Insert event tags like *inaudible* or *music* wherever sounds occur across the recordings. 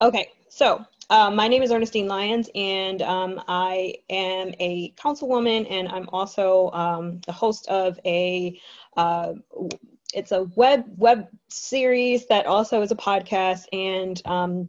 Okay, so uh, my name is Ernestine Lyons, and um, I am a councilwoman, and I'm also um, the host of a. Uh, it's a web web series that also is a podcast, and um,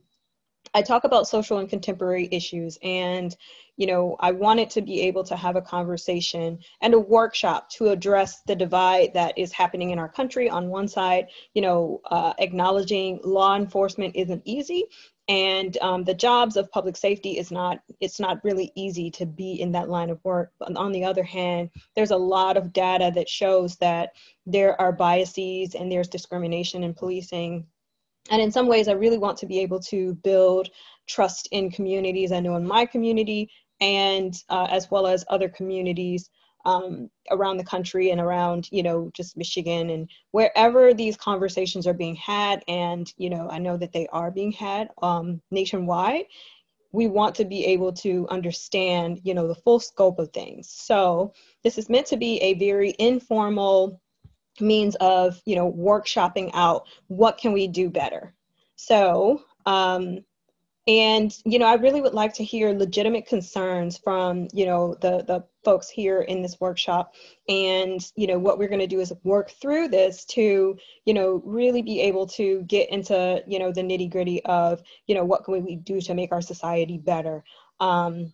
I talk about social and contemporary issues. And you know, I wanted to be able to have a conversation and a workshop to address the divide that is happening in our country. On one side, you know, uh, acknowledging law enforcement isn't easy, and um, the jobs of public safety is not it's not really easy to be in that line of work. But on the other hand there's a lot of data that shows that there are biases and there's discrimination in policing. And in some ways i really want to be able to build trust in communities. I know in my community and uh, as well as other communities um, around the country and around you know just michigan and wherever these conversations are being had and you know i know that they are being had um, nationwide we want to be able to understand you know the full scope of things. So this is meant to be a very informal means of you know workshopping out what can we do better. So um, and you know i really would like to hear legitimate concerns from you know the the folks here in this workshop and you know what we're going to do is work through this to you know really be able to get into you know the nitty gritty of you know what can we do to make our society better. Um,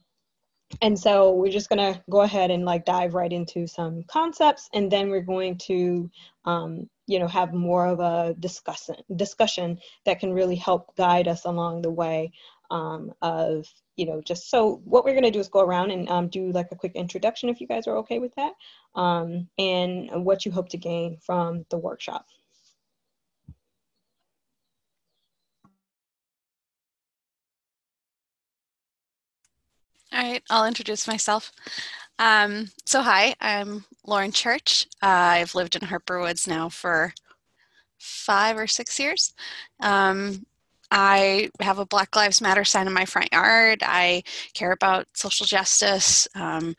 and so we're just going to go ahead and like dive right into some concepts and then we're going to um, you know have more of a discussion discussion that can really help guide us along the way um, of you know just so what we're going to do is go around and um, do like a quick introduction if you guys are okay with that um, and what you hope to gain from the workshop All right, I'll introduce myself. Um, so hi, I'm Lauren Church. Uh, I've lived in Harper Woods now for five or six years. Um, I have a Black Lives Matter sign in my front yard. I care about social justice. Um,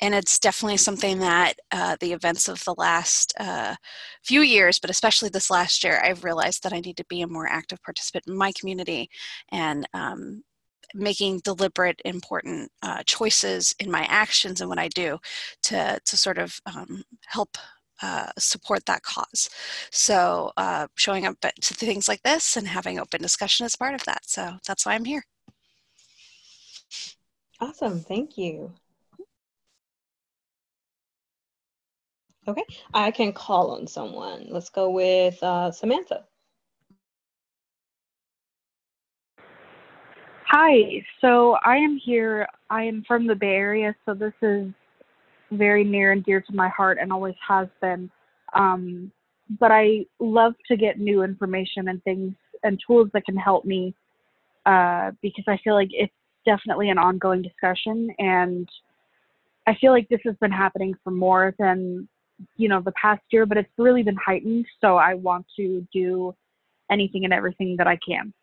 and it's definitely something that uh, the events of the last uh, few years, but especially this last year, I've realized that I need to be a more active participant in my community and um, making deliberate, important uh, choices in my actions and what I do to, to sort of um, help uh, support that cause. So uh, showing up to things like this and having open discussion is part of that. So that's why I'm here. Awesome, thank you. Okay, I can call on someone. Let's go with uh, Samantha. Hi, so I am here. I am from the Bay Area, so this is very near and dear to my heart and always has been. Um, but I love to get new information and things and tools that can help me uh, because I feel like it's definitely an ongoing discussion and I feel like this has been happening for more than you know the past year, but it's really been heightened. So I want to do anything and everything that I can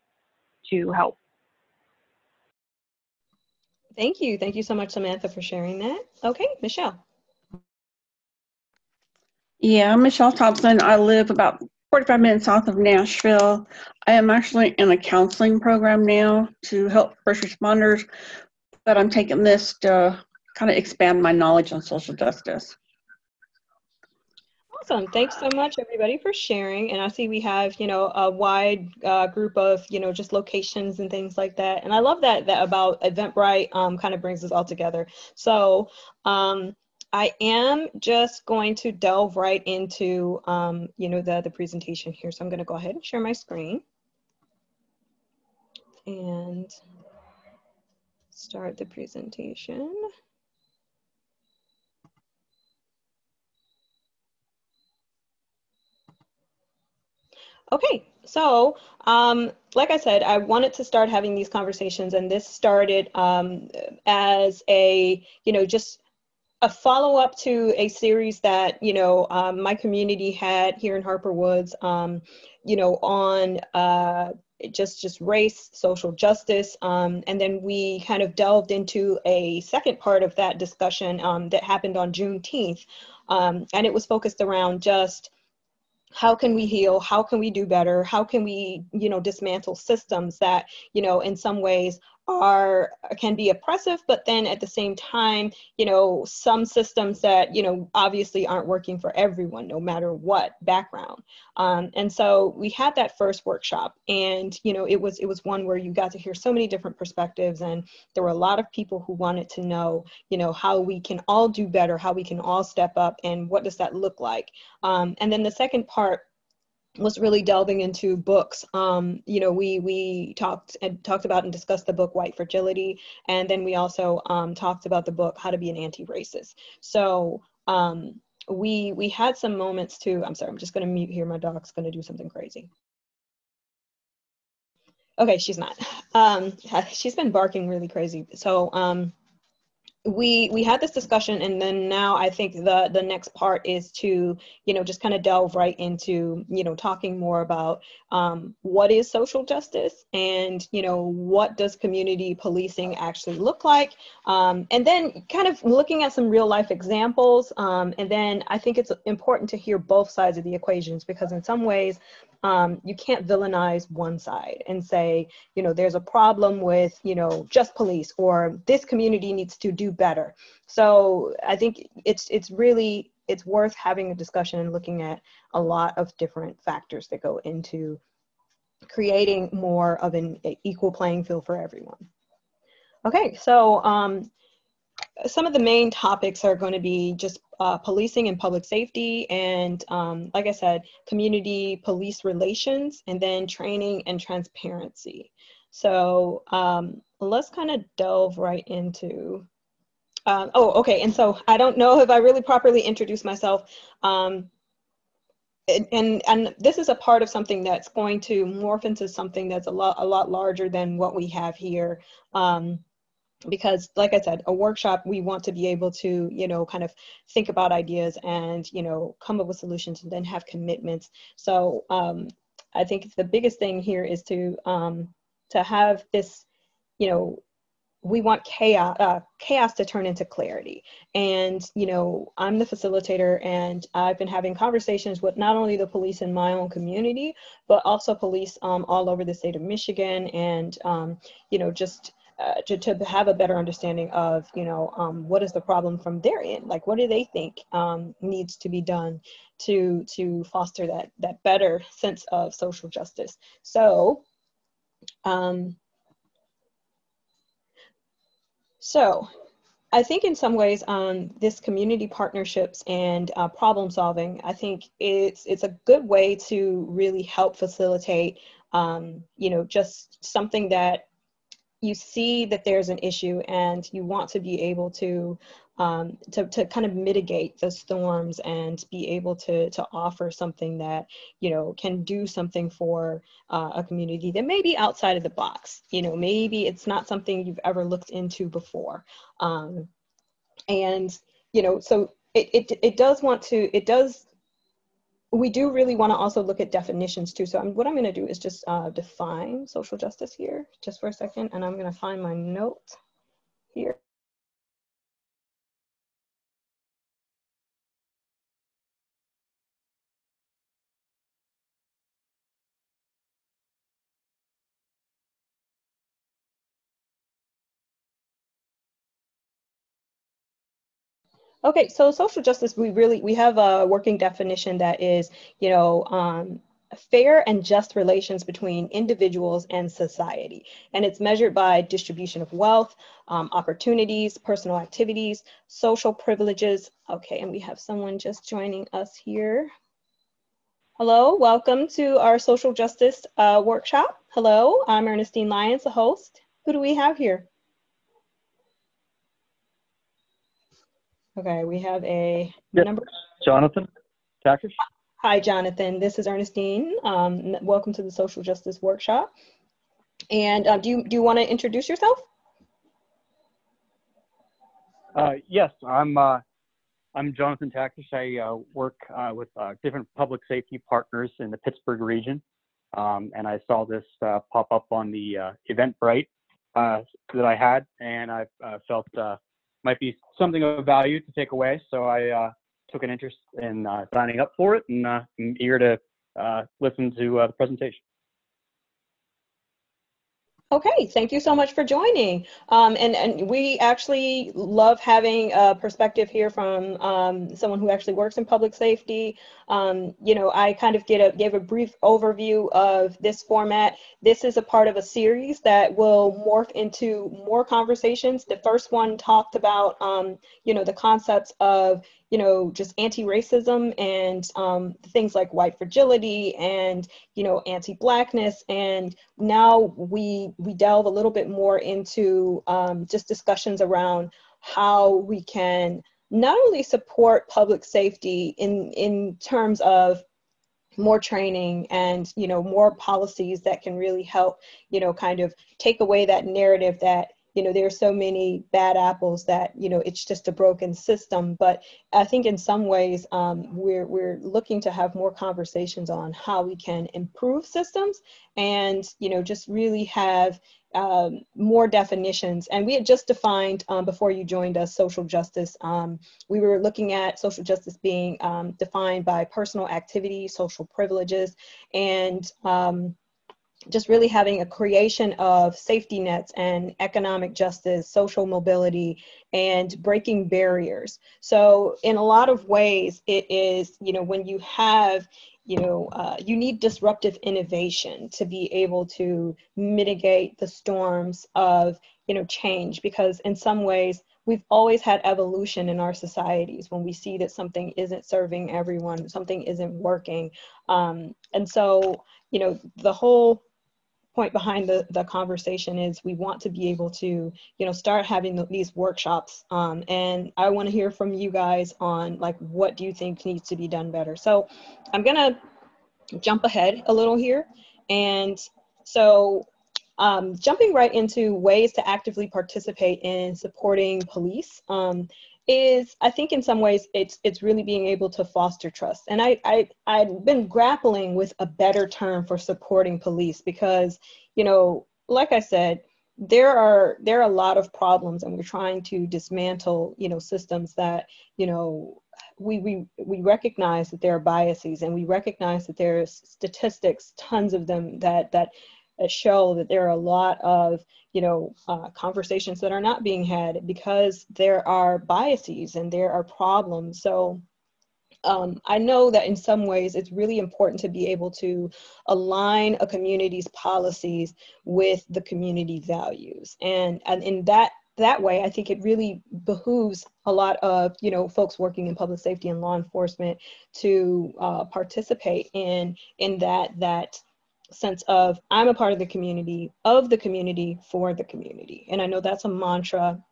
to help. Thank you. Thank you so much, Samantha, for sharing that. Okay, Michelle. Yeah, I'm Michelle Thompson. I live about 45 minutes south of Nashville. I am actually in a counseling program now to help first responders, but I'm taking this to kind of expand my knowledge on social justice. Awesome. Thanks so much, everybody, for sharing. And I see we have, you know, a wide uh, group of, you know, just locations and things like that. And I love that that about Eventbrite um, kind of brings us all together. So um, I am just going to delve right into, um, you know, the, the presentation here. So I'm going to go ahead and share my screen and start the presentation. Okay, so um, like I said, I wanted to start having these conversations, and this started um, as a, you know, just a follow up to a series that you know um, my community had here in Harper Woods, um, you know, on uh, just just race, social justice, um, and then we kind of delved into a second part of that discussion um, that happened on Juneteenth, um, and it was focused around just how can we heal? How can we do better? How can we you know dismantle systems that you know in some ways are can be oppressive but then at the same time you know some systems that you know obviously aren't working for everyone no matter what background. Um, and so we had that first workshop and you know it was it was one where you got to hear so many different perspectives and there were a lot of people who wanted to know you know how we can all do better how we can all step up and what does that look like? Um, and then the second part was really delving into books. Um, you know, we we talked and talked about and discussed the book White Fragility, and then we also um, talked about the book How to Be an Anti-Racist. So um, we we had some moments too. I'm sorry, I'm just going to mute here. My dog's going to do something crazy. Okay, she's not. Um, *laughs* she's been barking really crazy. So um, we we had this discussion and then now i think the the next part is to you know just kind of delve right into you know talking more about um, what is social justice and you know what does community policing actually look like? Um, and then kind of looking at some real life examples um, and then i think it's important to hear both sides of the equations because in some ways um, you can't villainize one side and say, you know, there's a problem with, you know, just police or this community needs to do better. So I think it's it's really it's worth having a discussion and looking at a lot of different factors that go into creating more of an equal playing field for everyone. Okay, so um, some of the main topics are going to be just uh, policing and public safety and um, like i said community police relations and then training and transparency. So um, let's kind of delve right into um, oh okay and so i don't know if i really properly introduced myself um, and, and, and this is a part of something that's going to morph into something that's a lot a lot larger than what we have here. Um, because like i said a workshop we want to be able to you know kind of think about ideas and you know come up with solutions and then have commitments. So um, i think the biggest thing here is to um, to have this you know we want chaos uh, chaos to turn into clarity. And you know i'm the facilitator and i've been having conversations with not only the police in my own community but also police um, all over the state of michigan and um, you know just uh, to, to have a better understanding of you know um, what is the problem from their end? Like what do they think um, needs to be done to to foster that that better sense of social justice? So um, so I think in some ways, um, this community partnerships and uh, problem solving, I think it's it's a good way to really help facilitate, um, you know, just something that you see that there's an issue and you want to be able to um, to, to kind of mitigate the storms and be able to, to offer something that you know can do something for uh, a community that may be outside of the box. You know maybe it's not something you've ever looked into before. Um, and you know so it, it, it does want to it does we do really want to also look at definitions too. So I'm, what I'm going to do is just uh, define social justice here just for a second, and I'm going to find my note here. Okay, so social justice, we really, we have a working definition that is, you know, um, fair and just relations between individuals and society. And it's measured by distribution of wealth, um, opportunities, personal activities, social privileges. Okay, and we have someone just joining us here. Hello, welcome to our social justice uh, workshop. Hello, I'm Ernestine Lyons, the host. Who do we have here? Okay, we have a Yes. number. Jonathan Takish? Hi, Jonathan. This is Ernestine. Um, welcome to the Social Justice Workshop. And uh, do you do you want to introduce yourself? Uh, yes, I'm uh, I'm Jonathan Takish. I uh, work uh, with uh, different public safety partners in the Pittsburgh region, um, and I saw this uh, pop up on the uh, Eventbrite uh, that I had, and I uh, felt uh, might be something of value to take away. So I uh, took an interest in uh, signing up for it, and uh, I'm eager to uh, listen to the presentation. Okay, thank you so much for joining. Um, and, and we actually love having a perspective here from um, someone who actually works in public safety. Um, you know, I kind of get a, gave a brief overview of this format. This is a part of a series that will morph into more conversations. The first one talked about, um, you know, the concepts of you know, just anti-racism and um, things like white fragility and, you know, anti-blackness. And now we, we delve a little bit more into um, just discussions around how we can not only support public safety in, in terms of more training and you know more policies that can really help you know kind of take away that narrative that you know there are so many bad apples that you know it's just a broken system. But i think in some ways um, we're we're looking to have more conversations on how we can improve systems and you know just really have um, more definitions. And we had just defined um, before you joined us social justice. Um, we were looking at social justice being um, defined by personal activity social privileges and um, just really having a creation of safety nets and economic justice, social mobility, and breaking barriers. So, in a lot of ways, it is, you know, when you have, you know, uh, you need disruptive innovation to be able to mitigate the storms of, you know, change, because in some ways, we've always had evolution in our societies when we see that something isn't serving everyone, something isn't working. Um, and so, you know, the whole point behind the, the conversation is we want to be able to you know start having the, these workshops um, and i want to hear from you guys on like what do you think needs to be done better? So i'm gonna jump ahead a little here and so um, jumping right into ways to actively participate in supporting police um, is I think in some ways it's it's really being able to foster trust. And I, I I've been grappling with a better term for supporting police because, you know, like I said, there are there are a lot of problems and we're trying to dismantle, you know, systems that, you know, we, we, we recognize that there are biases and we recognize that there's statistics, tons of them that, that show that there are a lot of you know uh, conversations that are not being had because there are biases and there are problems so um, I know that in some ways it's really important to be able to align a community's policies with the community values. And, and in that that way, I think it really behooves a lot of you know folks working in public safety and law enforcement to uh, participate in in that that sense of I'm a part of the community, of the community, for the community. And I know that's a mantra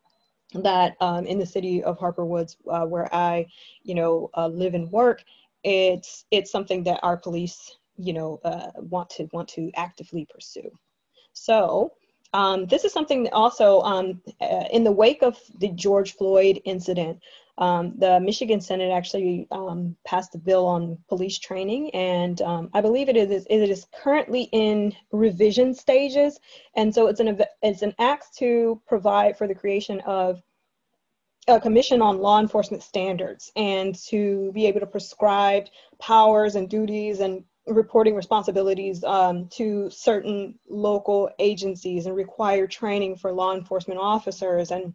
that um, in the city of Harper Woods, uh, where I, you know, uh, live and work, it's it's something that our police, you know, uh, want to want to actively pursue. So. Um, this is something also um, uh, in the wake of the George Floyd incident, um, the Michigan Senate actually um, passed a bill on police training, and um, I believe it is it is currently in revision stages. And so it's an it's an act to provide for the creation of a commission on law enforcement standards and to be able to prescribe powers and duties and reporting responsibilities um, to certain local agencies and require training for law enforcement officers and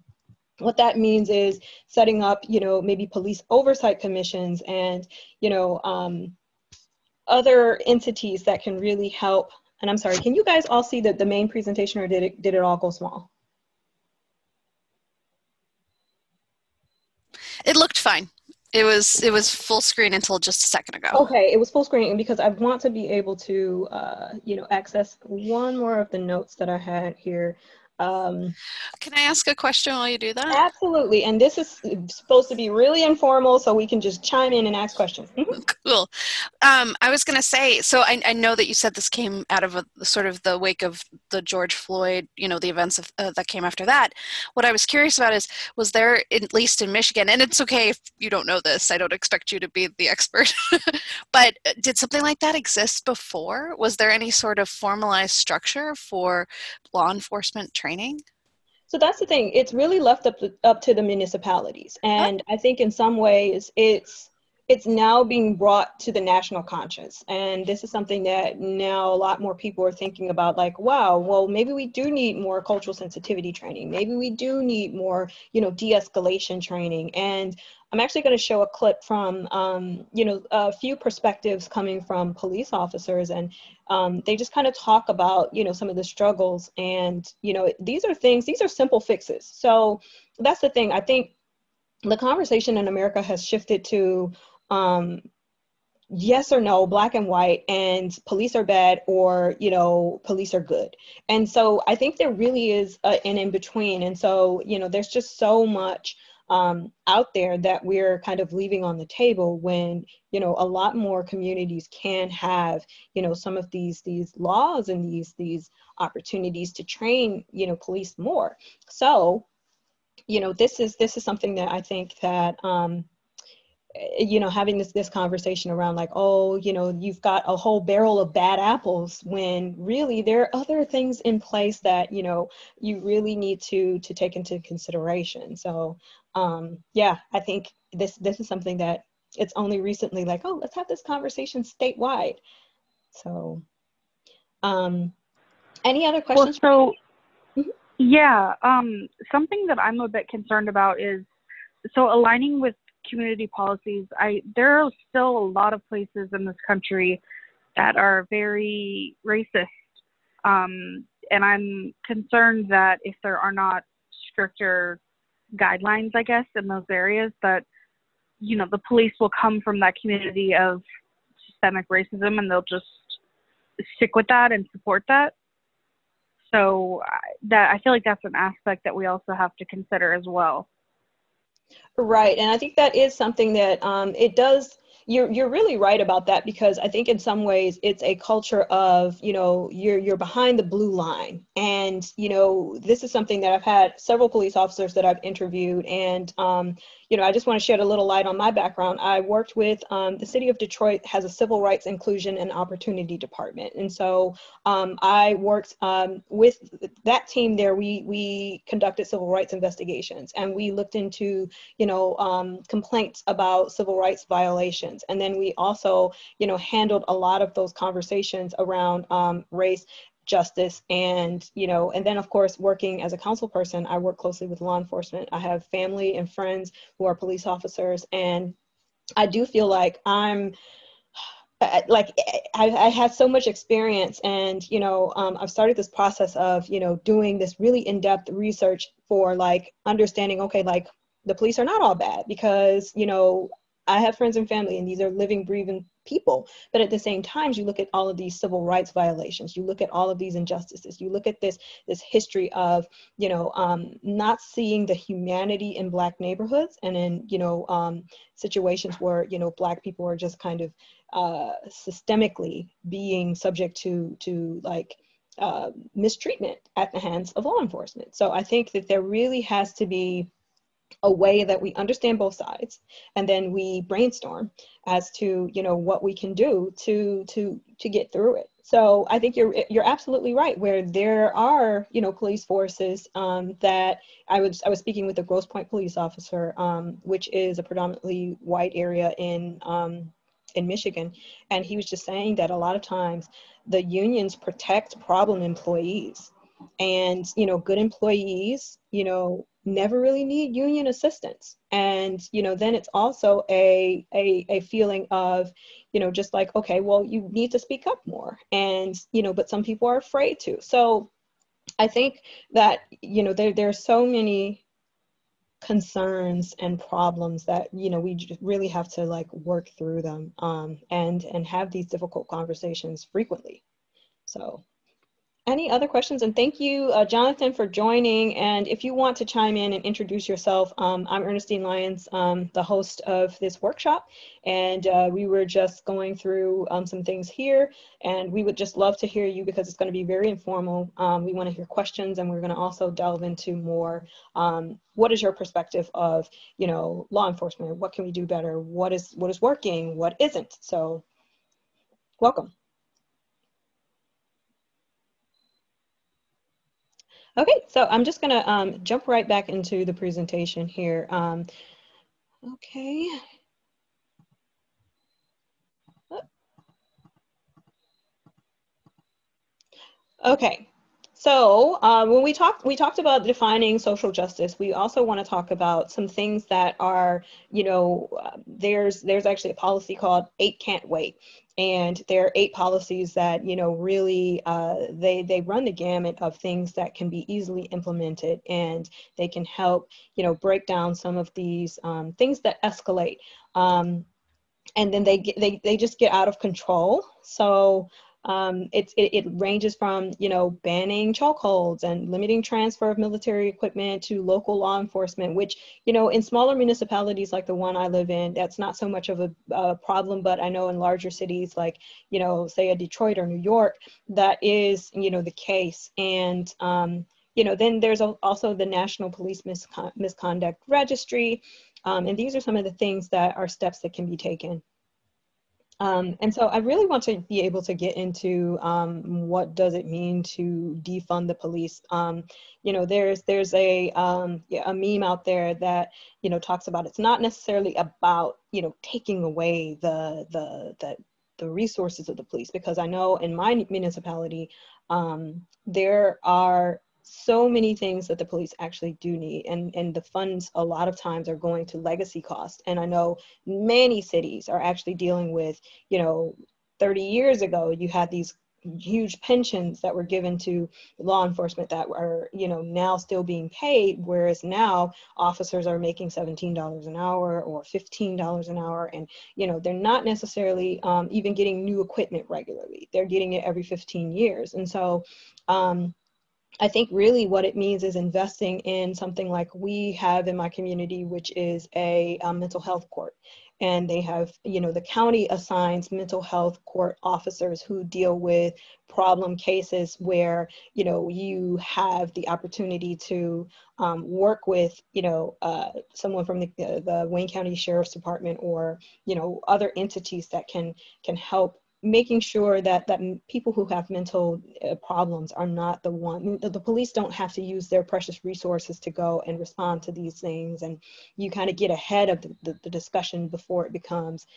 what that means is setting up you know maybe police oversight commissions and you know um, other entities that can really help. And i'm sorry can you guys all see the, the main presentation or did it did it all go small? It looked fine. It was it was full screen until just a second ago. Okay it was full screen because i want to be able to uh, you know access one more of the notes that i had here um, can I ask a question while you do that? Absolutely. And this is supposed to be really informal, so we can just chime in and ask questions. Mm-hmm. Cool. Um, I was going to say, so I, I, know that you said this came out of a, sort of the wake of the George Floyd, you know, the events of, uh, that came after that. What I was curious about is, was there, at least in Michigan, and it's okay if you don't know this, I don't expect you to be the expert, *laughs* but uh, did something like that exist before? Was there any sort of formalized structure for law enforcement training? Training? So that's the thing. It's really left up to, up to the municipalities, and I think in some ways it's it's now being brought to the national conscience. And this is something that now a lot more people are thinking about like wow well maybe we do need more cultural sensitivity training. Maybe we do need more you know de-escalation training. And i'm actually going to show a clip from um, you know a few perspectives coming from police officers and um, they just kind of talk about you know some of the struggles and you know these are things these are simple fixes so that's the thing i think the conversation in america has shifted to um, yes or no, black and white, and police are bad or, you know, police are good. And so I think there really is a, an in between. And so, you know, there's just so much um, out there that we're kind of leaving on the table when you know a lot more communities can have you know some of these these laws and these these opportunities to train you know police more. So you know this is this is something that i think that um, you know having this this conversation around like oh you know you've got a whole barrel of bad apples when really there are other things in place that you know you really need to to take into consideration. So um yeah i think this this is something that it's only recently like oh let's have this conversation statewide so um any other questions well, so mm-hmm. yeah um something that i'm a bit concerned about is so aligning with community policies, I there are still a lot of places in this country that are very racist, um, and I'm concerned that if there are not stricter guidelines, I guess, in those areas, that you know the police will come from that community of systemic racism, and they'll just stick with that and support that. So that I feel like that's an aspect that we also have to consider as well. Right, and I think that is something that um, it does you're you're really right about that because I think in some ways it's a culture of you know you're you're behind the blue line. And you know this is something that I've had several police officers that I've interviewed and um, you know I just want to shed a little light on my background. I worked with um, the city of Detroit has a civil rights inclusion and opportunity department and so um, I worked um, with that team there. We we conducted civil rights investigations and we looked into you know um, complaints about civil rights violations. And then we also, you know, handled a lot of those conversations around um, race justice and you know and then of course working as a council person i work closely with law enforcement. I have family and friends who are police officers and i do feel like i'm like I, I had so much experience and you know um, i've started this process of you know doing this really in-depth research for like understanding okay like the police are not all bad because you know I have friends and family, and these are living, breathing people. But at the same time, you look at all of these civil rights violations. You look at all of these injustices. You look at this this history of you know um, not seeing the humanity in Black neighborhoods, and in you know um, situations where you know Black people are just kind of uh, systemically being subject to to like uh, mistreatment at the hands of law enforcement. So I think that there really has to be a way that we understand both sides and then we brainstorm as to you know what we can do to to to get through it. So i think you're you're absolutely right where there are you know police forces um, that i was i was speaking with a grosse pointe police officer um, which is a predominantly white area in um, in michigan and he was just saying that a lot of times the unions protect problem employees. And you know good employees you know never really need union assistance. And you know then it's also a, a a feeling of you know just like okay well you need to speak up more. And you know but some people are afraid to. So i think that you know there there are so many concerns and problems that you know we really have to like work through them um, and and have these difficult conversations frequently. So any other questions? And thank you, uh, Jonathan, for joining. And if you want to chime in and introduce yourself, um, I'm Ernestine Lyons, um, the host of this workshop. And uh, we were just going through um, some things here. And we would just love to hear you because it's going to be very informal. Um, we want to hear questions and we're going to also delve into more um, what is your perspective of, you know, law enforcement? What can we do better? What is, what is working? What isn't? So welcome. Okay, so I'm just gonna um, jump right back into the presentation here. Um, okay. Okay, so uh, when we talked, we talked about defining social justice. We also want to talk about some things that are, you know, uh, there's there's actually a policy called Eight Can't Wait, and there are eight policies that you know really uh, they they run the gamut of things that can be easily implemented, and they can help you know break down some of these um, things that escalate. Um, and then they get, they they just get out of control. So um, it, it, ranges from, you know, banning chokeholds and limiting transfer of military equipment to local law enforcement, which, you know, in smaller municipalities like the one I live in, that's not so much of a, a problem. But I know in larger cities like, you know, say a Detroit or New York, that is, you know, the case. And, um, you know, then there's also the National Police Miscon- Misconduct Registry. Um, and these are some of the things that are steps that can be taken. Um, and so I really want to be able to get into um, what does it mean to defund the police. Um, you know, there's there's a um, yeah, a meme out there that you know talks about it's not necessarily about you know taking away the the the the resources of the police because I know in my municipality um, there are so many things that the police actually do need and and the funds a lot of times are going to legacy costs. And i know many cities are actually dealing with you know 30 years ago you had these huge pensions that were given to law enforcement that are you know now still being paid whereas now officers are making $17 an hour or $15 an hour. And you know they're not necessarily um, even getting new equipment regularly. They're getting it every 15 years. And so um, I think really what it means is investing in something like we have in my community, which is a, a, mental health court. And they have, you know, the county assigns mental health court officers who deal with problem cases where, you know, you have the opportunity to um, work with, you know, uh, someone from the, the Wayne County Sheriff's Department or, you know, other entities that can can help making sure that that people who have mental uh, problems are not the one the, the police don't have to use their precious resources to go and respond to these things. And you kind of get ahead of the, the, the discussion before it becomes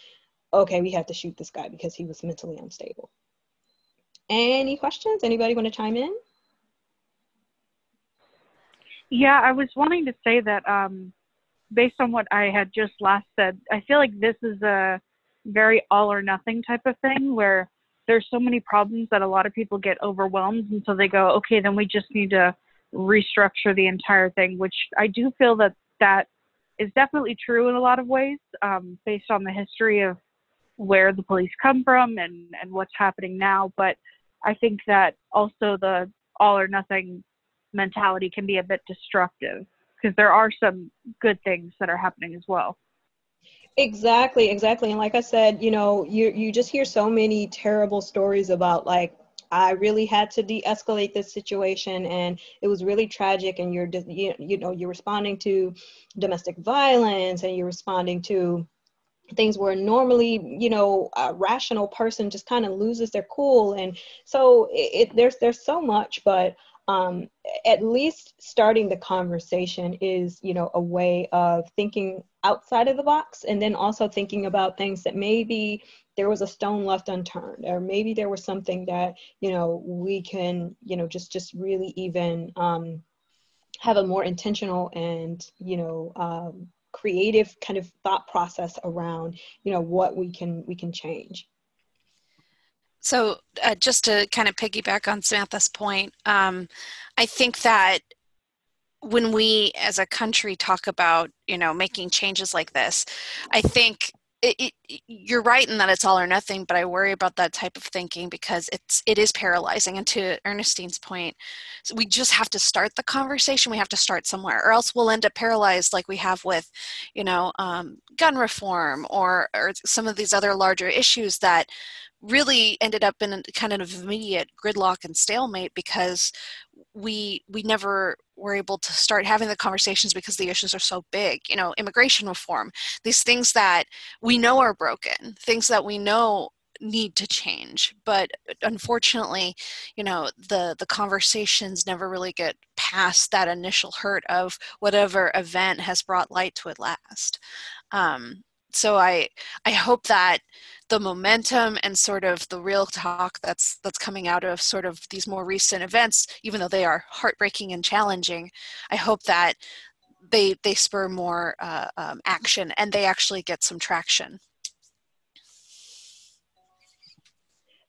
okay we have to shoot this guy because he was mentally unstable. Any questions? Anybody want to chime in? Yeah i was wanting to say that um based on what i had just last said i feel like this is a very all or nothing type of thing where there's so many problems that a lot of people get overwhelmed. And so they go okay then we just need to restructure the entire thing which i do feel that that is definitely true in a lot of ways um, based on the history of where the police come from and and what's happening now. But i think that also the all or nothing mentality can be a bit destructive because there are some good things that are happening as well Exactly, exactly. And like I said, you know, you you just hear so many terrible stories about like I really had to de-escalate this situation and it was really tragic and you're you, you know you're responding to domestic violence and you're responding to things where normally you know a rational person just kind of loses their cool and so it, it, there's there's so much but um, at least starting the conversation is you know a way of thinking outside of the box and then also thinking about things that maybe there was a stone left unturned or maybe there was something that you know we can you know just just really even um, have a more intentional and you know um, creative kind of thought process around you know what we can we can change so, uh, just to kind of piggyback on Samantha's point, um, I think that when we as a country talk about, you know, making changes like this, I think it, it, you're right in that it's all or nothing, but I worry about that type of thinking because it's it is paralyzing. And to Ernestine's point, we just have to start the conversation. We have to start somewhere, or else we'll end up paralyzed, like we have with, you know, um, gun reform or or some of these other larger issues that really ended up in a kind of immediate gridlock and stalemate because we we never were able to start having the conversations because the issues are so big you know immigration reform these things that we know are broken things that we know need to change but unfortunately you know the the conversations never really get past that initial hurt of whatever event has brought light to it last. Um, so I I hope that the momentum and sort of the real talk that's that's coming out of sort of these more recent events, even though they are heartbreaking and challenging, I hope that they they spur more uh, um, action and they actually get some traction.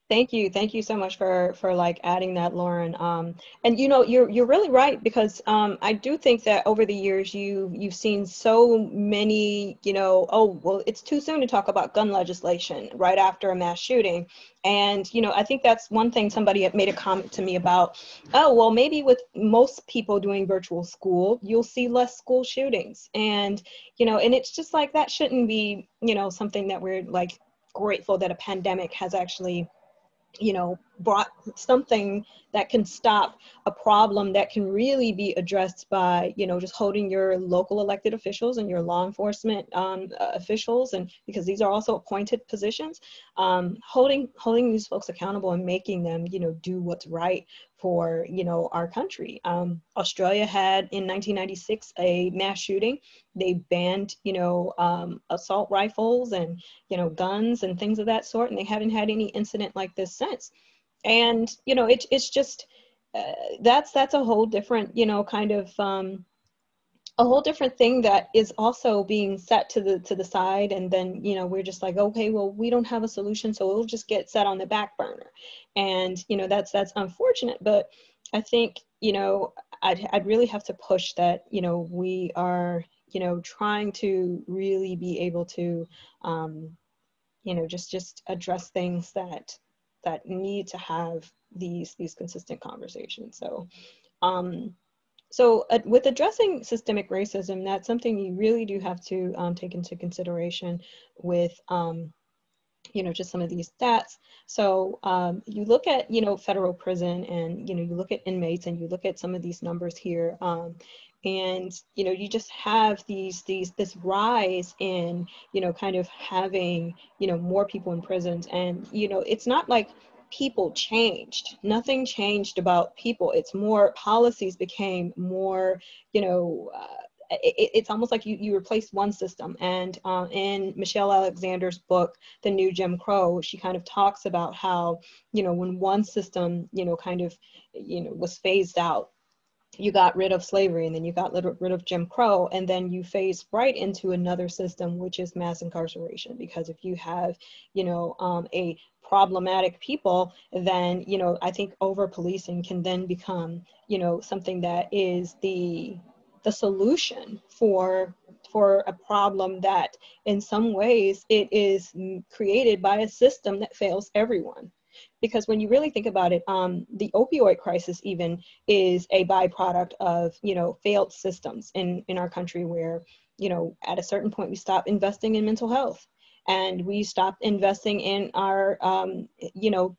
Thank you, thank you so much for for like adding that, Lauren. Um, and you know, you're you're really right because um, I do think that over the years you you've seen so many, you know, oh well, it's too soon to talk about gun legislation right after a mass shooting, and you know, I think that's one thing somebody had made a comment to me about. Oh well, maybe with most people doing virtual school, you'll see less school shootings, and you know, and it's just like that shouldn't be, you know, something that we're like grateful that a pandemic has actually you know brought something that can stop a problem that can really be addressed by you know just holding your local elected officials and your law enforcement um, officials and because these are also appointed positions um, holding holding these folks accountable and making them you know do what's right for you know our country. Um, australia had in 1996 a mass shooting. They banned you know um, assault rifles and you know guns and things of that sort and they haven't had any incident like this since. And you know it, it's just uh, that's that's a whole different you know kind of um, a whole different thing that is also being set to the to the side and then you know we're just like okay well we don't have a solution so it'll just get set on the back burner and you know that's that's unfortunate but i think you know i'd, I'd really have to push that you know we are you know trying to really be able to um, you know just just address things that that need to have these these consistent conversations. So, um, so uh, with addressing systemic racism, that's something you really do have to um, take into consideration with. Um, you know just some of these stats so um, you look at you know federal prison and you know you look at inmates and you look at some of these numbers here um, and you know you just have these these this rise in you know kind of having you know more people in prisons and you know it's not like people changed nothing changed about people it's more policies became more you know uh, it, it's almost like you, you replace one system. And uh, in Michelle Alexander's book, The New Jim Crow, she kind of talks about how, you know, when one system, you know, kind of, you know, was phased out, you got rid of slavery and then you got rid of Jim Crow and then you phase right into another system which is mass incarceration. Because if you have you know um, a problematic people then you know I think over policing can then become you know something that is the the solution for for a problem that in some ways it is created by a system that fails everyone because when you really think about it um, the opioid crisis even is a byproduct of you know failed systems in in our country where you know at a certain point we stop investing in mental health and we stopped investing in our um, you know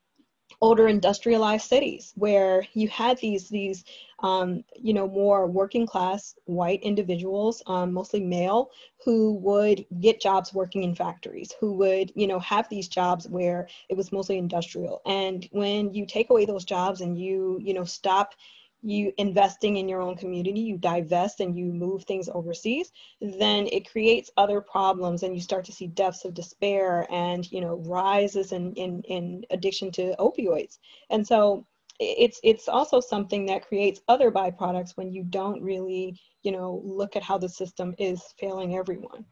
older industrialized cities where you had these these um, you know more working class white individuals um, mostly male who would get jobs working in factories who would you know have these jobs where it was mostly industrial. And when you take away those jobs and you you know stop you investing in your own community, you divest and you move things overseas, then it creates other problems and you start to see deaths of despair and, you know, rises in, in, in addiction to opioids. And so it's it's also something that creates other byproducts when you don't really, you know, look at how the system is failing everyone.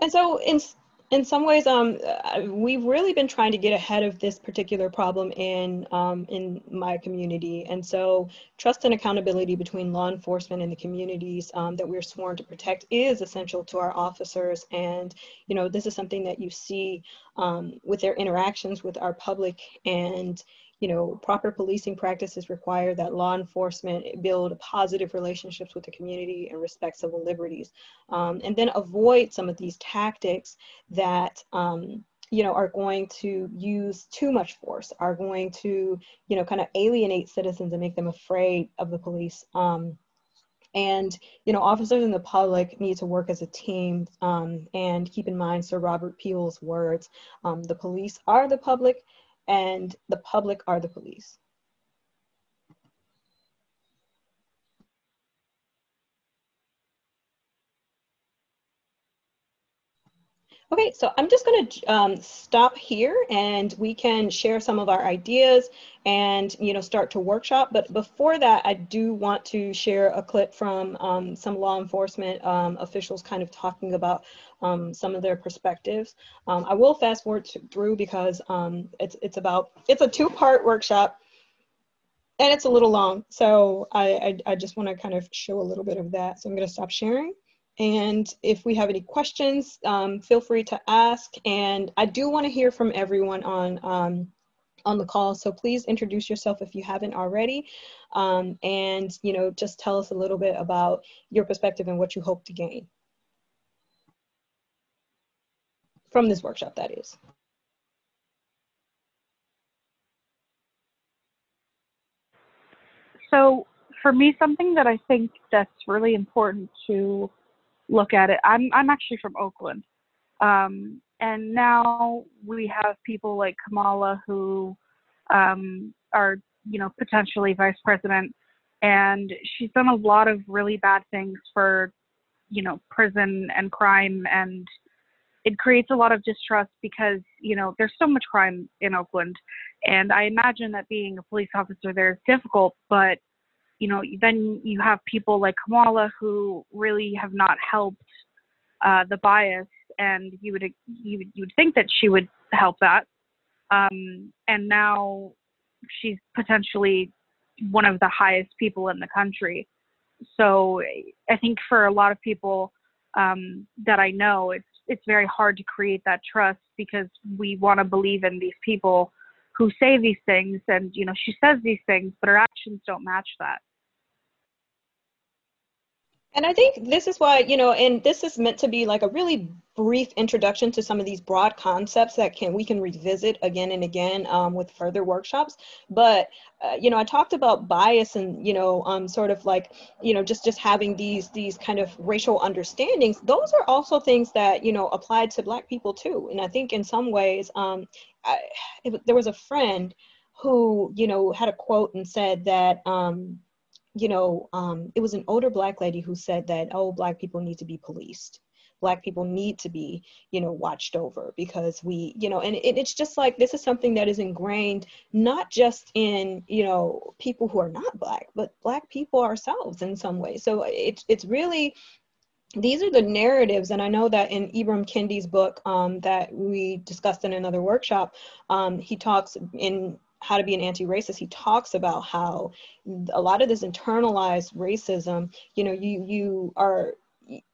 And so in, in some ways, um, uh, we've really been trying to get ahead of this particular problem in um, in my community, and so trust and accountability between law enforcement and the communities um, that we're sworn to protect is essential to our officers. And you know, this is something that you see um, with their interactions with our public and you know, proper policing practices require that law enforcement build positive relationships with the community and respect civil liberties. Um, and then avoid some of these tactics that, um, you know, are going to use too much force, are going to, you know, kind of alienate citizens and make them afraid of the police. Um, and you know officers and the public need to work as a team um, and keep in mind sir robert peel's words um, the police are the public and the public are the police. Okay, so I'm just going to um, stop here and we can share some of our ideas and you know start to workshop. But before that, I do want to share a clip from um, some law enforcement um, officials kind of talking about um, some of their perspectives. Um, I will fast forward through because um, it's it's about it's a two part workshop and it's a little long. So I I, I just want to kind of show a little bit of that. So I'm going to stop sharing. And if we have any questions, um, feel free to ask. And I do want to hear from everyone on um, on the call. So please introduce yourself if you haven't already, um, and you know just tell us a little bit about your perspective and what you hope to gain from this workshop. That is. So for me, something that I think that's really important to look at it. I'm I'm actually from Oakland, um, and now we have people like Kamala who um, are you know potentially vice president, and she's done a lot of really bad things for you know prison and crime. And it creates a lot of distrust because you know there's so much crime in Oakland, and I imagine that being a police officer there is difficult, but you know, then you have people like Kamala who really have not helped uh, the bias, and you would you would, you would think that she would help that. Um, and now she's potentially one of the highest people in the country. So I think for a lot of people um, that I know, it's it's very hard to create that trust because we want to believe in these people who say these things and you know she says these things but her actions don't match that and I think this is why, you know, and this is meant to be like a really brief introduction to some of these broad concepts that can we can revisit again and again um, with further workshops. But uh, you know, I talked about bias and you know, um, sort of like you know, just just having these these kind of racial understandings. Those are also things that you know applied to Black people too. And I think in some ways, um, I, it, there was a friend who you know had a quote and said that um, you know, um, it was an older black lady who said that, oh, black people need to be policed. Black people need to be, you know, watched over because we, you know, and it, it's just like this is something that is ingrained not just in, you know, people who are not black, but black people ourselves in some way. So it's it's really these are the narratives, and I know that in Ibram Kendi's book um, that we discussed in another workshop, um, he talks in how to be an anti-racist he talks about how a lot of this internalized racism you know you you are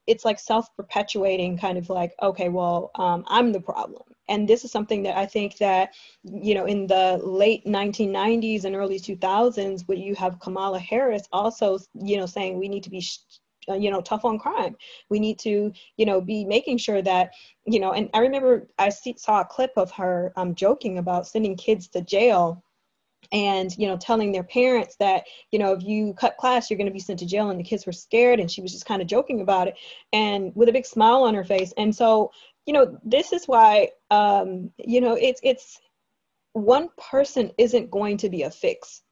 it's like self-perpetuating kind of like okay well um, i'm the problem. And this is something that i think that you know in the late 1990s and early 2000s when you have kamala harris also you know saying we need to be uh, you know tough on crime. We need to you know be making sure that you know and i remember i see, saw a clip of her um, joking about sending kids to jail and you know telling their parents that you know if you cut class you're going to be sent to jail and the kids were scared and she was just kind of joking about it and with a big smile on her face. And so you know this is why um you know it's it's one person isn't going to be a fix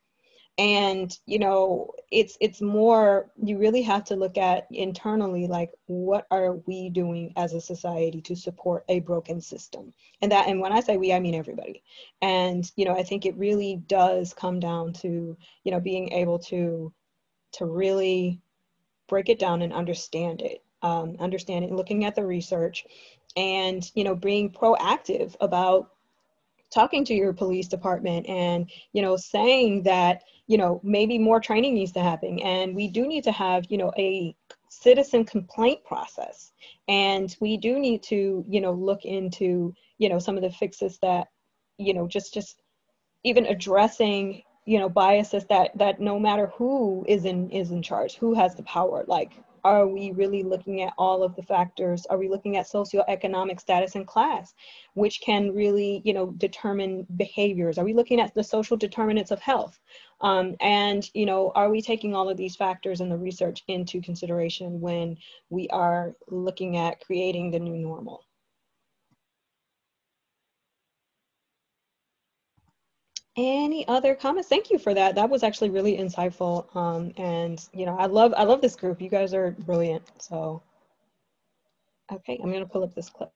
and you know it's it's more you really have to look at internally like what are we doing as a society to support a broken system? And that and when i say we i mean everybody. And you know i think it really does come down to you know being able to to really break it down and understand it um, understanding looking at the research and you know being proactive about talking to your police department and you know saying that you know maybe more training needs to happen. And we do need to have you know a citizen complaint process. And we do need to you know look into you know some of the fixes that you know just just even addressing you know biases that that no matter who is in is in charge who has the power like are we really looking at all of the factors? Are we looking at socioeconomic status and class, which can really, you know, determine behaviors? Are we looking at the social determinants of health? Um, and, you know, are we taking all of these factors in the research into consideration when we are looking at creating the new normal? Any other comments? Thank you for that. That was actually really insightful. Um, and you know, I love I love this group. You guys are brilliant. So, okay, I'm gonna pull up this clip.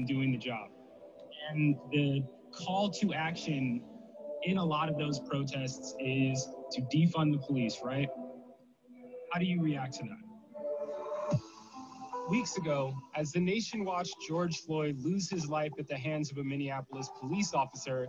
And doing the job. And the call to action in a lot of those protests is to defund the police, right? How do you react to that? Weeks ago, as the nation watched George Floyd lose his life at the hands of a Minneapolis police officer,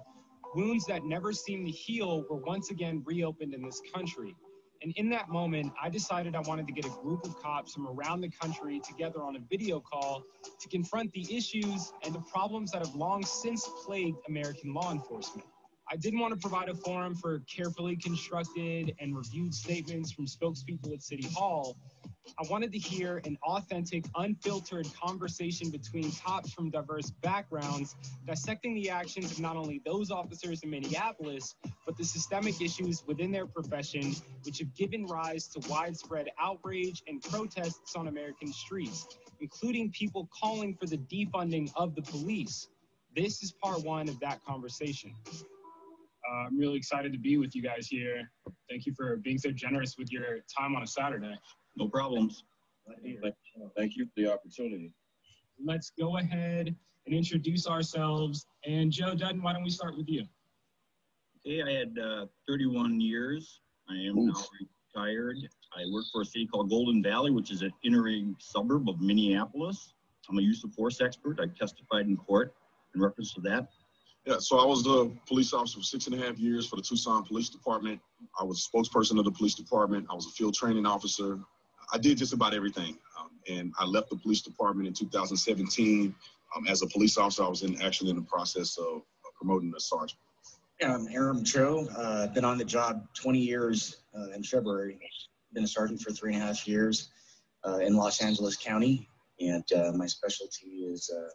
wounds that never seemed to heal were once again reopened in this country. And in that moment, I decided I wanted to get a group of cops from around the country together on a video call to confront the issues and the problems that have long since plagued American law enforcement. I didn't want to provide a forum for carefully constructed and reviewed statements from spokespeople at City Hall. I wanted to hear an authentic, unfiltered conversation between cops from diverse backgrounds, dissecting the actions of not only those officers in Minneapolis, but the systemic issues within their profession, which have given rise to widespread outrage and protests on American streets, including people calling for the defunding of the police. This is part one of that conversation. Uh, I'm really excited to be with you guys here. Thank you for being so generous with your time on a Saturday. No problems. Thank you for the opportunity. Let's go ahead and introduce ourselves. And Joe Dutton, why don't we start with you? Okay, I had uh, 31 years. I am Oof. now retired. I work for a city called Golden Valley, which is an inner suburb of Minneapolis. I'm a use of force expert. I testified in court in reference to that. Yeah, so I was the police officer for six and a half years for the Tucson Police Department. I was a spokesperson of the police department. I was a field training officer. I did just about everything. Um, and I left the police department in 2017. Um, as a police officer, I was in actually in the process of, promoting a sergeant. I'm Aram Cho. Uh, been on the job 20 years uh, in February. Been a sergeant for three and a half years uh, in Los Angeles County. And uh, my specialty is uh,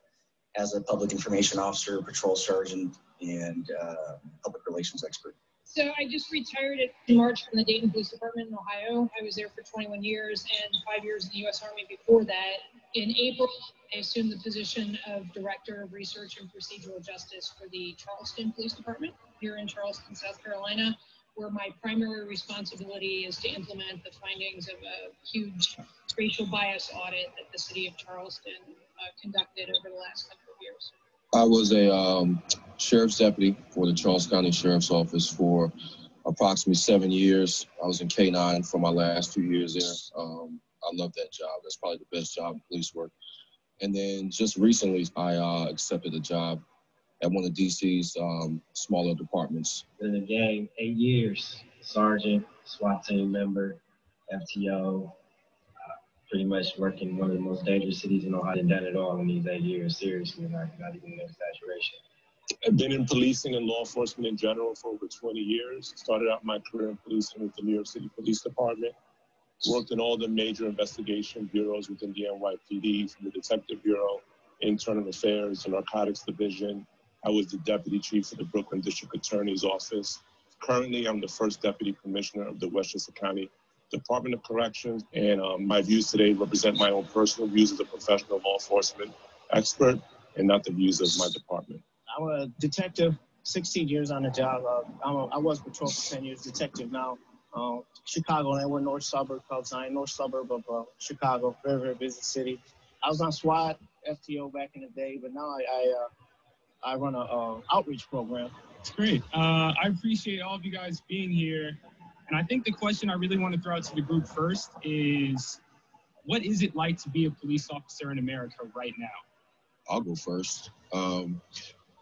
as a public information officer, patrol sergeant, and uh, public relations expert. So I just retired in March from the Dayton Police Department in Ohio. I was there for 21 years and five years in the U.S. Army before that. In April, I assumed the position of Director of Research and Procedural Justice for the Charleston Police Department here in Charleston, South Carolina, where my primary responsibility is to implement the findings of a huge racial bias audit that the city of Charleston uh, conducted over the last couple of years? I was a um, sheriff's deputy for the Charles County Sheriff's Office for approximately seven years. I was in K9 for my last two years there. Um, I love that job. That's probably the best job in police work. And then just recently, I uh, accepted a job at one of DC's um, smaller departments. In the game, eight years, sergeant, SWAT team member, FTO, pretty much working in one of the most dangerous cities in Ohio and done it all in these eight years, seriously, not even an exaggeration. I've been in policing and law enforcement in general for over 20 years. Started out my career in policing with the New York City Police Department. Worked in all the major investigation bureaus within the NYPD, from the Detective Bureau, Internal Affairs, the Narcotics Division. I was the deputy chief of the Brooklyn District Attorney's Office. Currently, I'm the first deputy commissioner of the Westchester County Department of Corrections, and um, my views today represent my own personal views as a professional law enforcement expert and not the views of my department. I'm a detective, 16 years on the job. Uh, a, i was patrol for 10 years, detective now. Uh, Chicago, and we're north suburb called Zion, north suburb of uh, Chicago, very, very busy city. I was on SWAT, FTO back in the day, but now I, I, uh, I run a outreach program. It's great. Uh, I appreciate all of you guys being here. And I think the question I really want to throw out to the group first is what is it like to be a police officer in America right now? I'll go first. Um,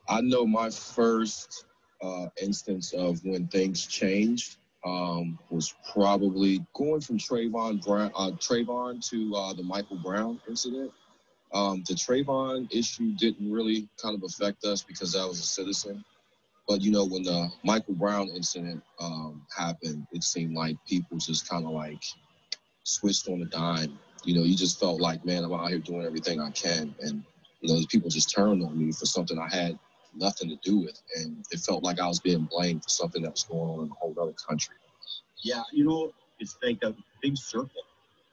I know my first uh, instance of when things changed um, was probably going from Trayvon Brown, uh, Trayvon to uh, the Michael Brown incident. Um, the Trayvon issue didn't really kind of affect us because I was a citizen. But you know, when the Michael Brown incident um, happened, it seemed like people just kind of like switched on a dime. You know, you just felt like, man, I'm out here doing everything I can, and you know, people just turned on me for something I had nothing to do with, and it felt like I was being blamed for something that was going on in a whole other country. Yeah, you know, it's like a big circle.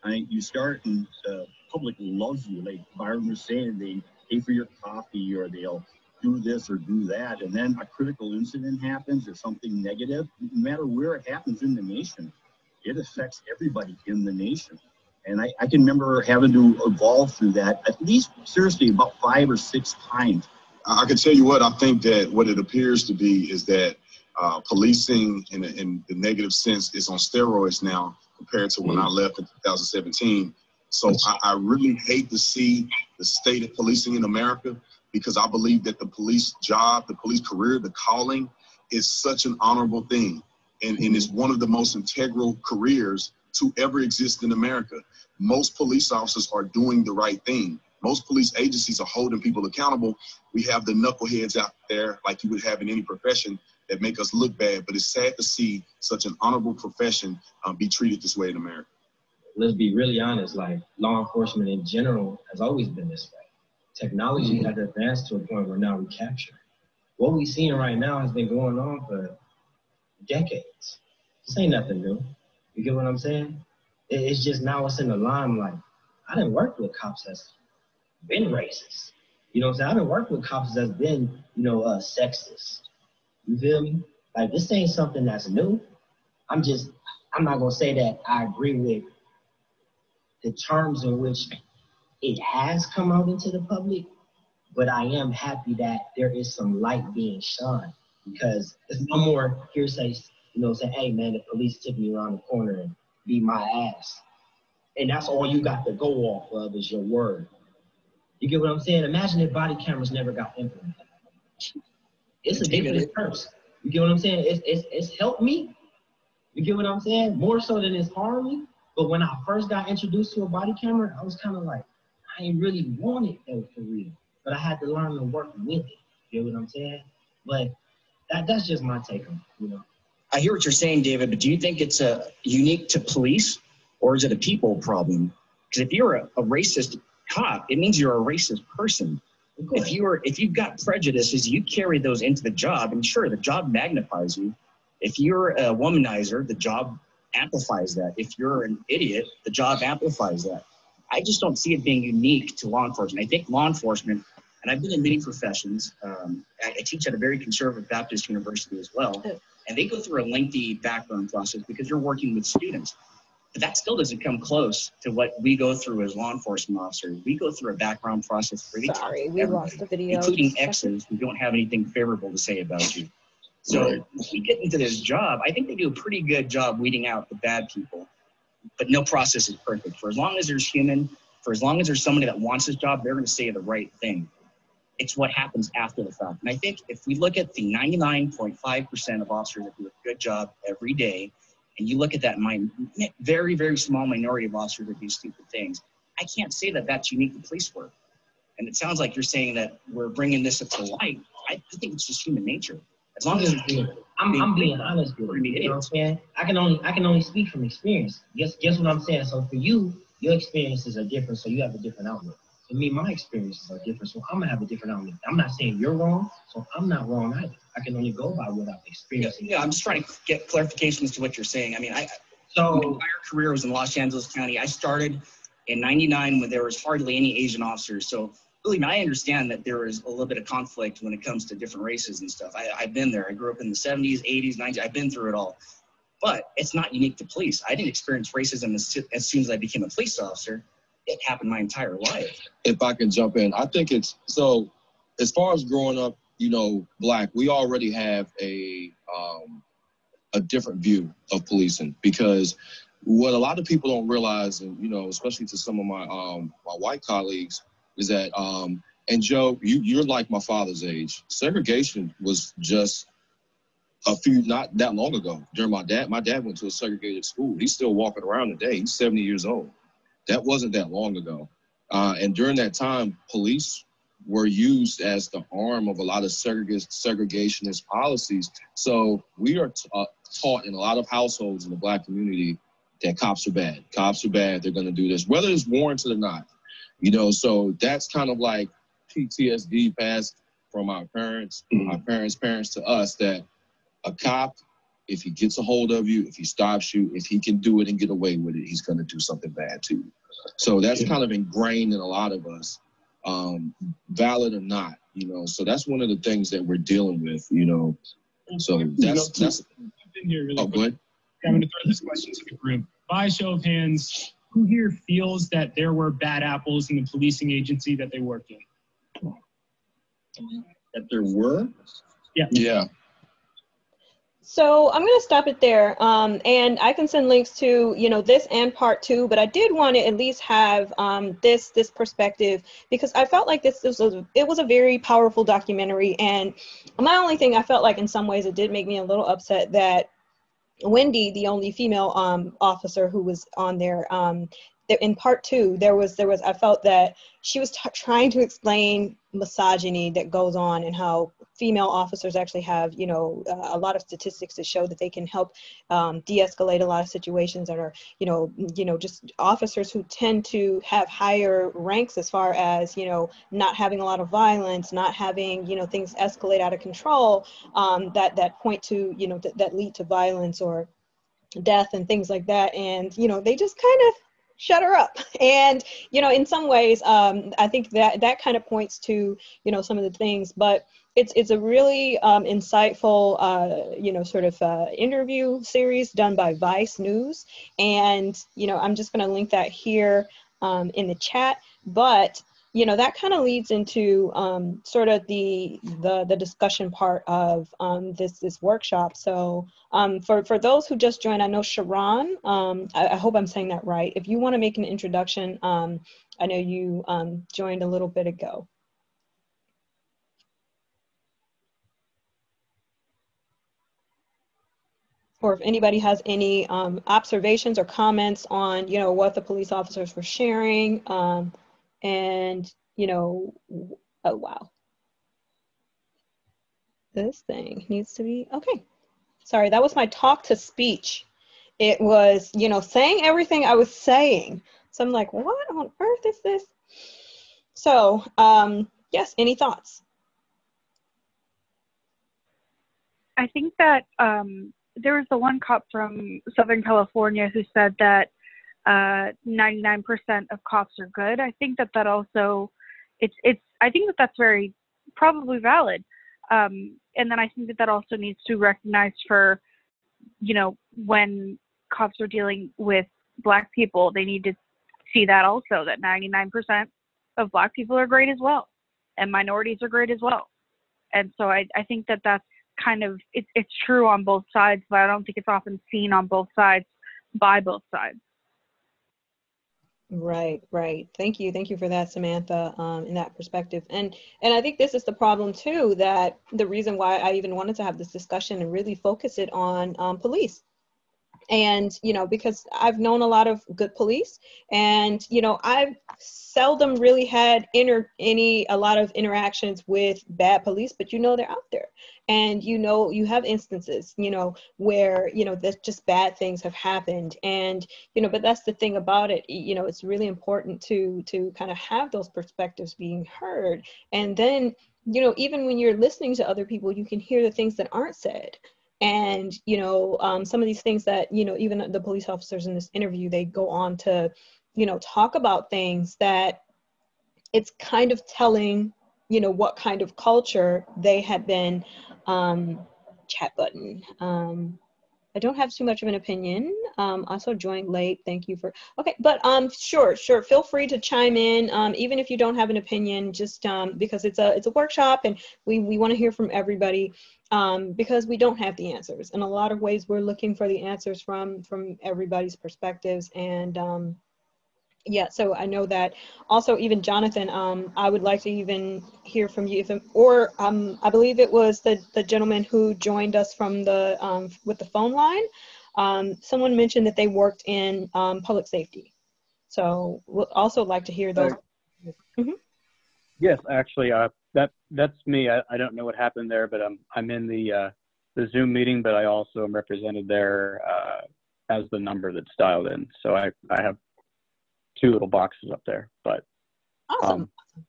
I mean, you start and the public loves you, like Byron was saying, they pay for your coffee or they'll do this or do that, and then a critical incident happens or something negative, no matter where it happens in the nation, it affects everybody in the nation. And I, I can remember having to evolve through that at least seriously about five or six times. I can tell you what I think that what it appears to be is that uh, policing in, in, the negative sense is on steroids now compared to when mm-hmm. I left in 2017. So I, I, really hate to see the state of policing in America because I believe that the police job, the police career, the calling is such an honorable thing. And, and it's one of the most integral careers to ever exist in America. Most police officers are doing the right thing. Most police agencies are holding people accountable. We have the knuckleheads out there, like you would have in any profession, that make us look bad. But it's sad to see such an honorable profession um, be treated this way in America. Let's be really honest. Like law enforcement in general has always been this way. Technology mm-hmm. has advanced to a point where now we capture. What we're seeing right now has been going on for decades. This ain't nothing new. You get what I'm saying? It's just now it's in the limelight. I didn't work with cops that's been racist. You know what I'm saying? I didn't work with cops that's been, you know, uh, sexist. You feel me? Like this ain't something that's new. I'm just, I'm not gonna say that I agree with the terms in which it has come out into the public, but I am happy that there is some light being shone because there's no more hearsay, you know, saying, hey man, the police took me around the corner and beat my ass. And that's all you got to go off of is your word. You get what I'm saying? Imagine if body cameras never got implemented. It's a dangerous curse. You get what I'm saying? It's, it's, it's helped me. You get what I'm saying? More so than it's harmed me. But when I first got introduced to a body camera, I was kind of like, I ain't really want it though for real. But I had to learn to work with it. You get what I'm saying? But that, that's just my take on it, you know. I hear what you're saying, David, but do you think it's a uh, unique to police or is it a people problem? Because if you're a, a racist cop, it means you're a racist person. If you're if you've got prejudices, you carry those into the job, and sure, the job magnifies you. If you're a womanizer, the job amplifies that. If you're an idiot, the job amplifies that. I just don't see it being unique to law enforcement. I think law enforcement, and I've been in many professions. Um, I, I, teach at a very conservative Baptist university as well, and they go through a lengthy background process because you're working with students. But that still doesn't come close to what we go through as law enforcement officers. We go through a background process for Sorry, we lost the video. Including exes who don't have anything favorable to say about you. So right. when we get into this job, I think they do a pretty good job weeding out the bad people. But no process is perfect. For as long as there's human, for as long as there's somebody that wants this job, they're going to say the right thing. It's what happens after the fact. And I think if we look at the 99.5% of officers that do a good job every day, and you look at that my very very small minority of officers that do stupid things i can't say that that's unique to police work and it sounds like you're saying that we're bringing this up to light i think it's just human nature as long as being, I'm, being, I'm being honest with you. You know what I'm saying? I can only I can only speak from experience. Guess guess what I'm saying. So for you, your experiences are different, so you have a different outlook. For me, my experiences are different, so I'm gonna have a different outlook. I'm not saying you're wrong, so I'm not wrong either. I can only go by what I've experienced. Yeah, yeah I'm just trying to get clarification as to what you're saying. I mean, I so my entire career was in Los Angeles County. I started in '99 when there was hardly any Asian officers. So really, I understand that there is a little bit of conflict when it comes to different races and stuff. I, I've been there. I grew up in the 70s, 80s, 90s. I've been through it all. But it's not unique to police. I didn't experience racism as, as soon as I became a police officer it happened my entire life. If I can jump in, I think it's so. As far as growing up, you know, black, we already have a um, a different view of policing because what a lot of people don't realize, and you know, especially to some of my um, my white colleagues, is that um, and Joe, you you're like my father's age. Segregation was just a few not that long ago. During my dad, my dad went to a segregated school. He's still walking around today. He's 70 years old. That wasn't that long ago. Uh, and during that time, police were used as the arm of a lot of segregationist policies. So we are t- uh, taught in a lot of households in the black community that cops are bad. Cops are bad. They're going to do this, whether it's warranted or not. You know, so that's kind of like PTSD passed from our parents, mm-hmm. our parents' parents to us that a cop if he gets a hold of you, if he stops you, if he can do it and get away with it, he's going to do something bad to you. So that's kind of ingrained in a lot of us, um, valid or not, you know. So that's one of the things that we're dealing with, you know. So that's that's. Here really oh, quick. I'm going to throw this question to the group. By show of hands, who here feels that there were bad apples in the policing agency that they worked in? That there were? Yeah. Yeah. So I'm going to stop it there, um, and I can send links to you know this and part two. But I did want to at least have um, this this perspective because I felt like this, this was it was a very powerful documentary. And my only thing I felt like in some ways it did make me a little upset that Wendy, the only female um, officer who was on there, um, in part two, there was there was I felt that she was t- trying to explain misogyny that goes on and how female officers actually have you know uh, a lot of statistics that show that they can help um, de-escalate a lot of situations that are you know you know just officers who tend to have higher ranks as far as you know not having a lot of violence not having you know things escalate out of control um, that that point to you know th- that lead to violence or death and things like that. And you know they just kind of shut her up. *laughs* And you know in some ways um, i think that that kind of points to you know some of the things but it's it's a really um, insightful uh, you know sort of uh, interview series done by vice news. And you know i'm just going to link that here um, in the chat. But you know that kind of leads into um, sort of the, the the discussion part of um, this this workshop. So um, for for those who just joined, I know Sharon. Um, I, I, hope I'm saying that right. If you want to make an introduction, um, I know you um, joined a little bit ago. Or if anybody has any observations or comments on, you know, what the police officers were sharing, and you know oh wow. This thing needs to be okay. Sorry that was my talk to speech. It was you know saying everything i was saying. So i'm like what on earth is this? So um yes any thoughts? I think that um there was the one cop from southern california who said that uh, 99% of cops are good. I think that that also, it's it's. I think that that's very probably valid. Um, and then I think that that also needs to be recognized for, you know, when cops are dealing with black people, they need to see that also that 99% of black people are great as well, and minorities are great as well. And so I I think that that's kind of it's it's true on both sides, but I don't think it's often seen on both sides by both sides. Right, right. Thank you, thank you for that, Samantha, um, in that perspective. And and I think this is the problem too. That the reason why I even wanted to have this discussion and really focus it on um, police and you know because i've known a lot of good police and you know i've seldom really had inter any a lot of interactions with bad police but you know they're out there. And you know you have instances you know where you know that just bad things have happened. And you know but that's the thing about it. You know it's really important to to kind of have those perspectives being heard. And then you know even when you're listening to other people you can hear the things that aren't said and you know um, some of these things that you know even the police officers in this interview they go on to you know talk about things that it's kind of telling you know what kind of culture they had been um, chat button um, I don't have too much of an opinion. Um, also joined late. Thank you for, okay, but um, sure, sure. Feel free to chime in, um, even if you don't have an opinion, just um, because it's a it's a workshop and we we want to hear from everybody um, because we don't have the answers. In a lot of ways, we're looking for the answers from from everybody's perspectives and um, yeah so i know that. Also even jonathan um, i would like to even hear from you if or um, i believe it was the the gentleman who joined us from the um, with the phone line. Um, someone mentioned that they worked in um, public safety. So we'll also like to hear those. Mm-hmm. yes actually uh, that that's me. I, I don't know what happened there but i'm i'm in the uh, the zoom meeting but i also am represented there uh, as the number that's dialed in. So i i have two little boxes up there. But awesome. Um,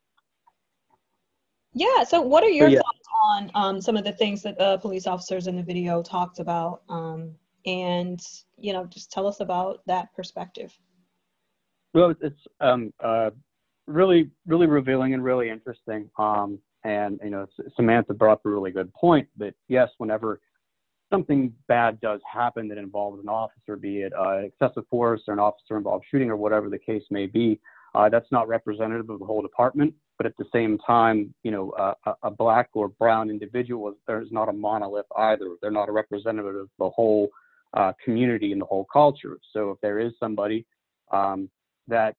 yeah. So, what are your yeah. thoughts on um, some of the things that the police officers in the video talked about? Um, and you know, just tell us about that perspective. Well, it's um, uh, really, really revealing and really interesting. Um, and you know, Samantha brought up a really good point that yes, whenever something bad does happen that involves an officer, be it uh, excessive force or an officer involved shooting or whatever the case may be, uh, that's not representative of the whole department. But at the same time, you know, uh, a, black or brown individual is not a monolith either. They're not a representative of the whole uh, community and the whole culture. So if there is somebody um, that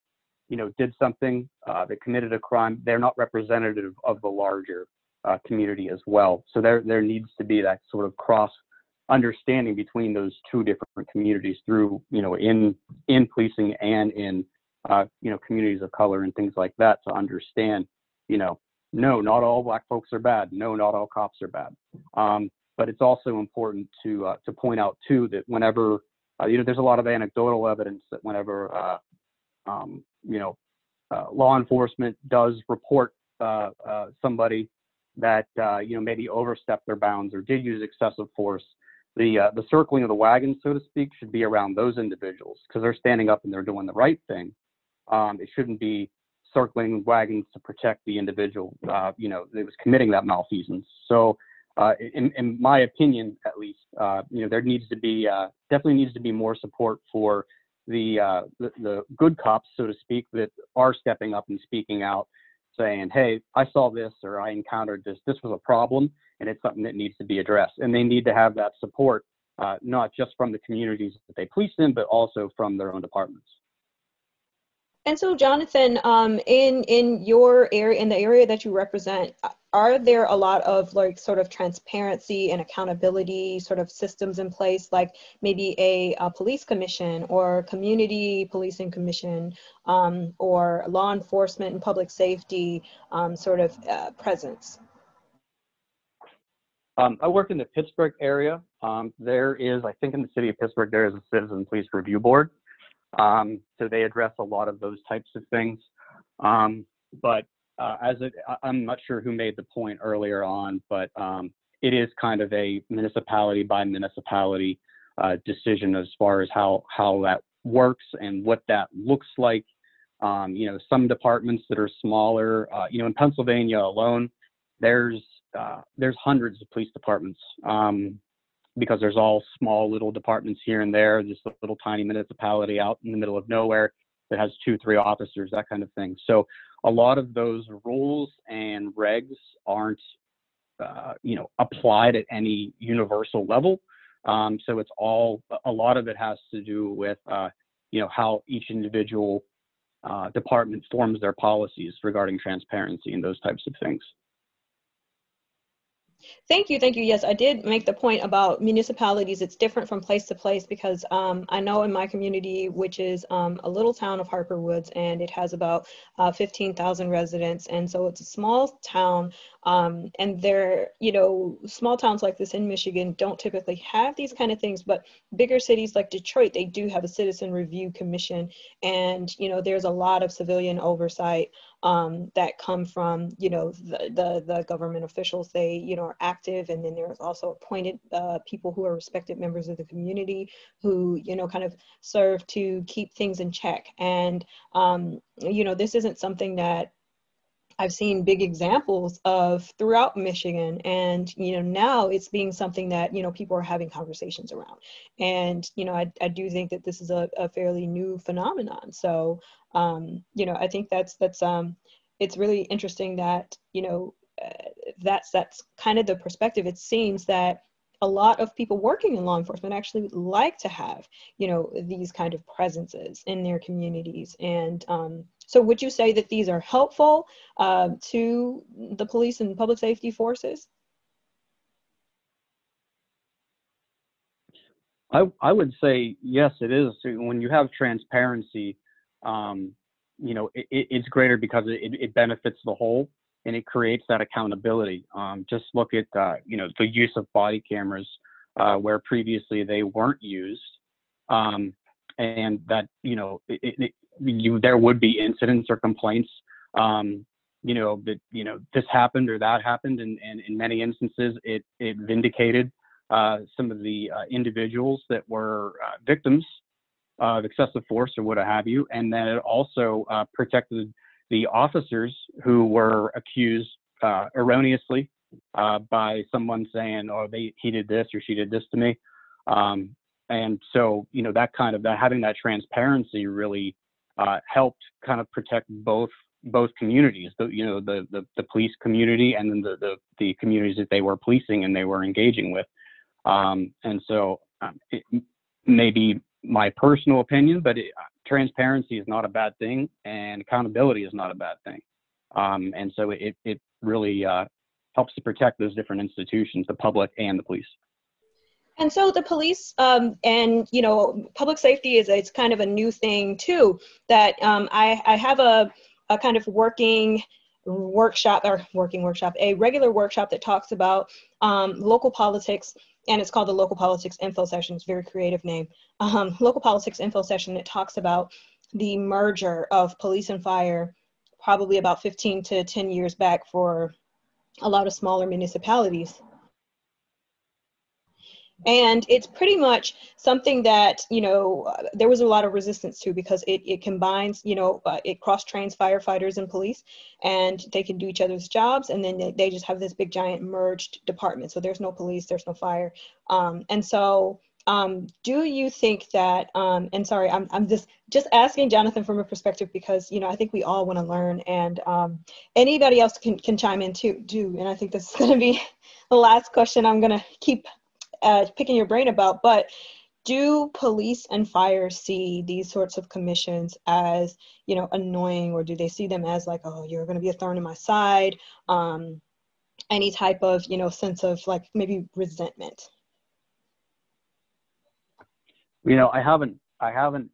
you know did something uh, that committed a crime, they're not representative of the larger uh, community as well. So there there needs to be that sort of cross understanding between those two different communities through you know in in policing and in uh, you know communities of color and things like that to understand you know no not all black folks are bad. No not all cops are bad. Um, but it's also important to uh, to point out too that whenever uh, you know there's a lot of anecdotal evidence that whenever uh, um, you know uh, law enforcement does report uh, somebody that you know maybe overstepped their bounds or did use excessive force the uh, the circling of the wagons, so to speak, should be around those individuals because they're standing up and they're doing the right thing. Um, it shouldn't be circling wagons to protect the individual, uh, you know, that was committing that malfeasance. So, uh, in, in, my opinion, at least, uh, you know, there needs to be uh, definitely needs to be more support for the, uh, the the good cops, so to speak, that are stepping up and speaking out, saying, "Hey, I saw this or I encountered this. This was a problem." And it's something that needs to be addressed. And they need to have that support, uh, not just from the communities that they police in, but also from their own departments. And so, Jonathan, um, in in your area, in the area that you represent, are there a lot of like sort of transparency and accountability sort of systems in place, like maybe a, a police commission or community policing commission, um, or law enforcement and public safety um, sort of uh, presence? Um, I work in the Pittsburgh area. Um, there is, I think in the city of Pittsburgh, there is a citizen police review board. Um, so they address a lot of those types of things. Um, but uh, as it, I'm not sure who made the point earlier on, but um, it is kind of a municipality by municipality uh, decision as far as how, how that works and what that looks like. Um, you know, some departments that are smaller, uh, you know, in Pennsylvania alone, there's uh, there's hundreds of police departments um, because there's all small little departments here and there. Just a little tiny municipality out in the middle of nowhere that has two, three officers, that kind of thing. So a lot of those rules and regs aren't, uh, you know, applied at any universal level. Um, so it's all a lot of it has to do with, uh, you know, how each individual uh, department forms their policies regarding transparency and those types of things. Thank you, thank you. Yes, I did make the point about municipalities. It's different from place to place because um, I know in my community, which is um, a little town of Harper Woods, and it has about uh, 15,000 residents, and so it's a small town. Um, and they're, you know, small towns like this in Michigan don't typically have these kind of things, but bigger cities like Detroit, they do have a citizen review commission, and you know, there's a lot of civilian oversight um, that come from you know the, the, the government officials they you know are active. And then there's also appointed uh, people who are respected members of the community who you know kind of serve to keep things in check. And um, you know this isn't something that I've seen big examples of throughout Michigan. And, you know, now it's being something that, you know, people are having conversations around. And, you know, I, I do think that this is a, a fairly new phenomenon. So, um, you know, I think that's, that's, um, it's really interesting that, you know, uh, that's, that's kind of the perspective. It seems that a lot of people working in law enforcement actually like to have, you know, these kind of presences in their communities. And um, so would you say that these are helpful uh, to the police and public safety forces? I, I would say yes, it is. When you have transparency, um, you know, it, it's greater because it, it benefits the whole and it creates that accountability. Um, just look at uh, you know the use of body cameras uh, where previously they weren't used, um, and that you know it, it, you, there would be incidents or complaints. Um, you know that you know this happened or that happened, and, and in many instances it it vindicated uh, some of the uh, individuals that were uh, victims of excessive force or what have you, and then it also uh, protected the officers who were accused uh, erroneously uh, by someone saying, "Oh, they he did this or she did this to me," um, and so you know that kind of that having that transparency really uh, helped kind of protect both both communities, the you know the the, the police community and then the, the the communities that they were policing and they were engaging with, um, and so um, it my personal opinion, but it, transparency is not a bad thing and accountability is not a bad thing, um, and so it it really uh, helps to protect those different institutions, the public and the police. And so the police um, and you know public safety is it's kind of a new thing too. That um, I I have a a kind of working workshop or working workshop, a regular workshop that talks about um, local politics, and it's called the Local Politics Info Session. It's a very creative name. Um, local Politics Info Session. It talks about the merger of police and fire, probably about 15 to 10 years back for a lot of smaller municipalities. And it's pretty much something that, you know, uh, there was a lot of resistance to because it, it combines, you know, uh, it cross trains firefighters and police and they can do each other's jobs. And then they, they just have this big giant merged department. So there's no police, there's no fire. Um, and so um, do you think that um, and sorry I'm, I'm just just asking jonathan from a perspective because you know i think we all want to learn and um, anybody else can, can chime in too do and i think this is going to be *laughs* the last question i'm going to keep uh, picking your brain about but do police and fire see these sorts of commissions as you know annoying or do they see them as like oh you're going to be a thorn in my side? Um, any type of you know sense of like maybe resentment? You know, I haven't I haven't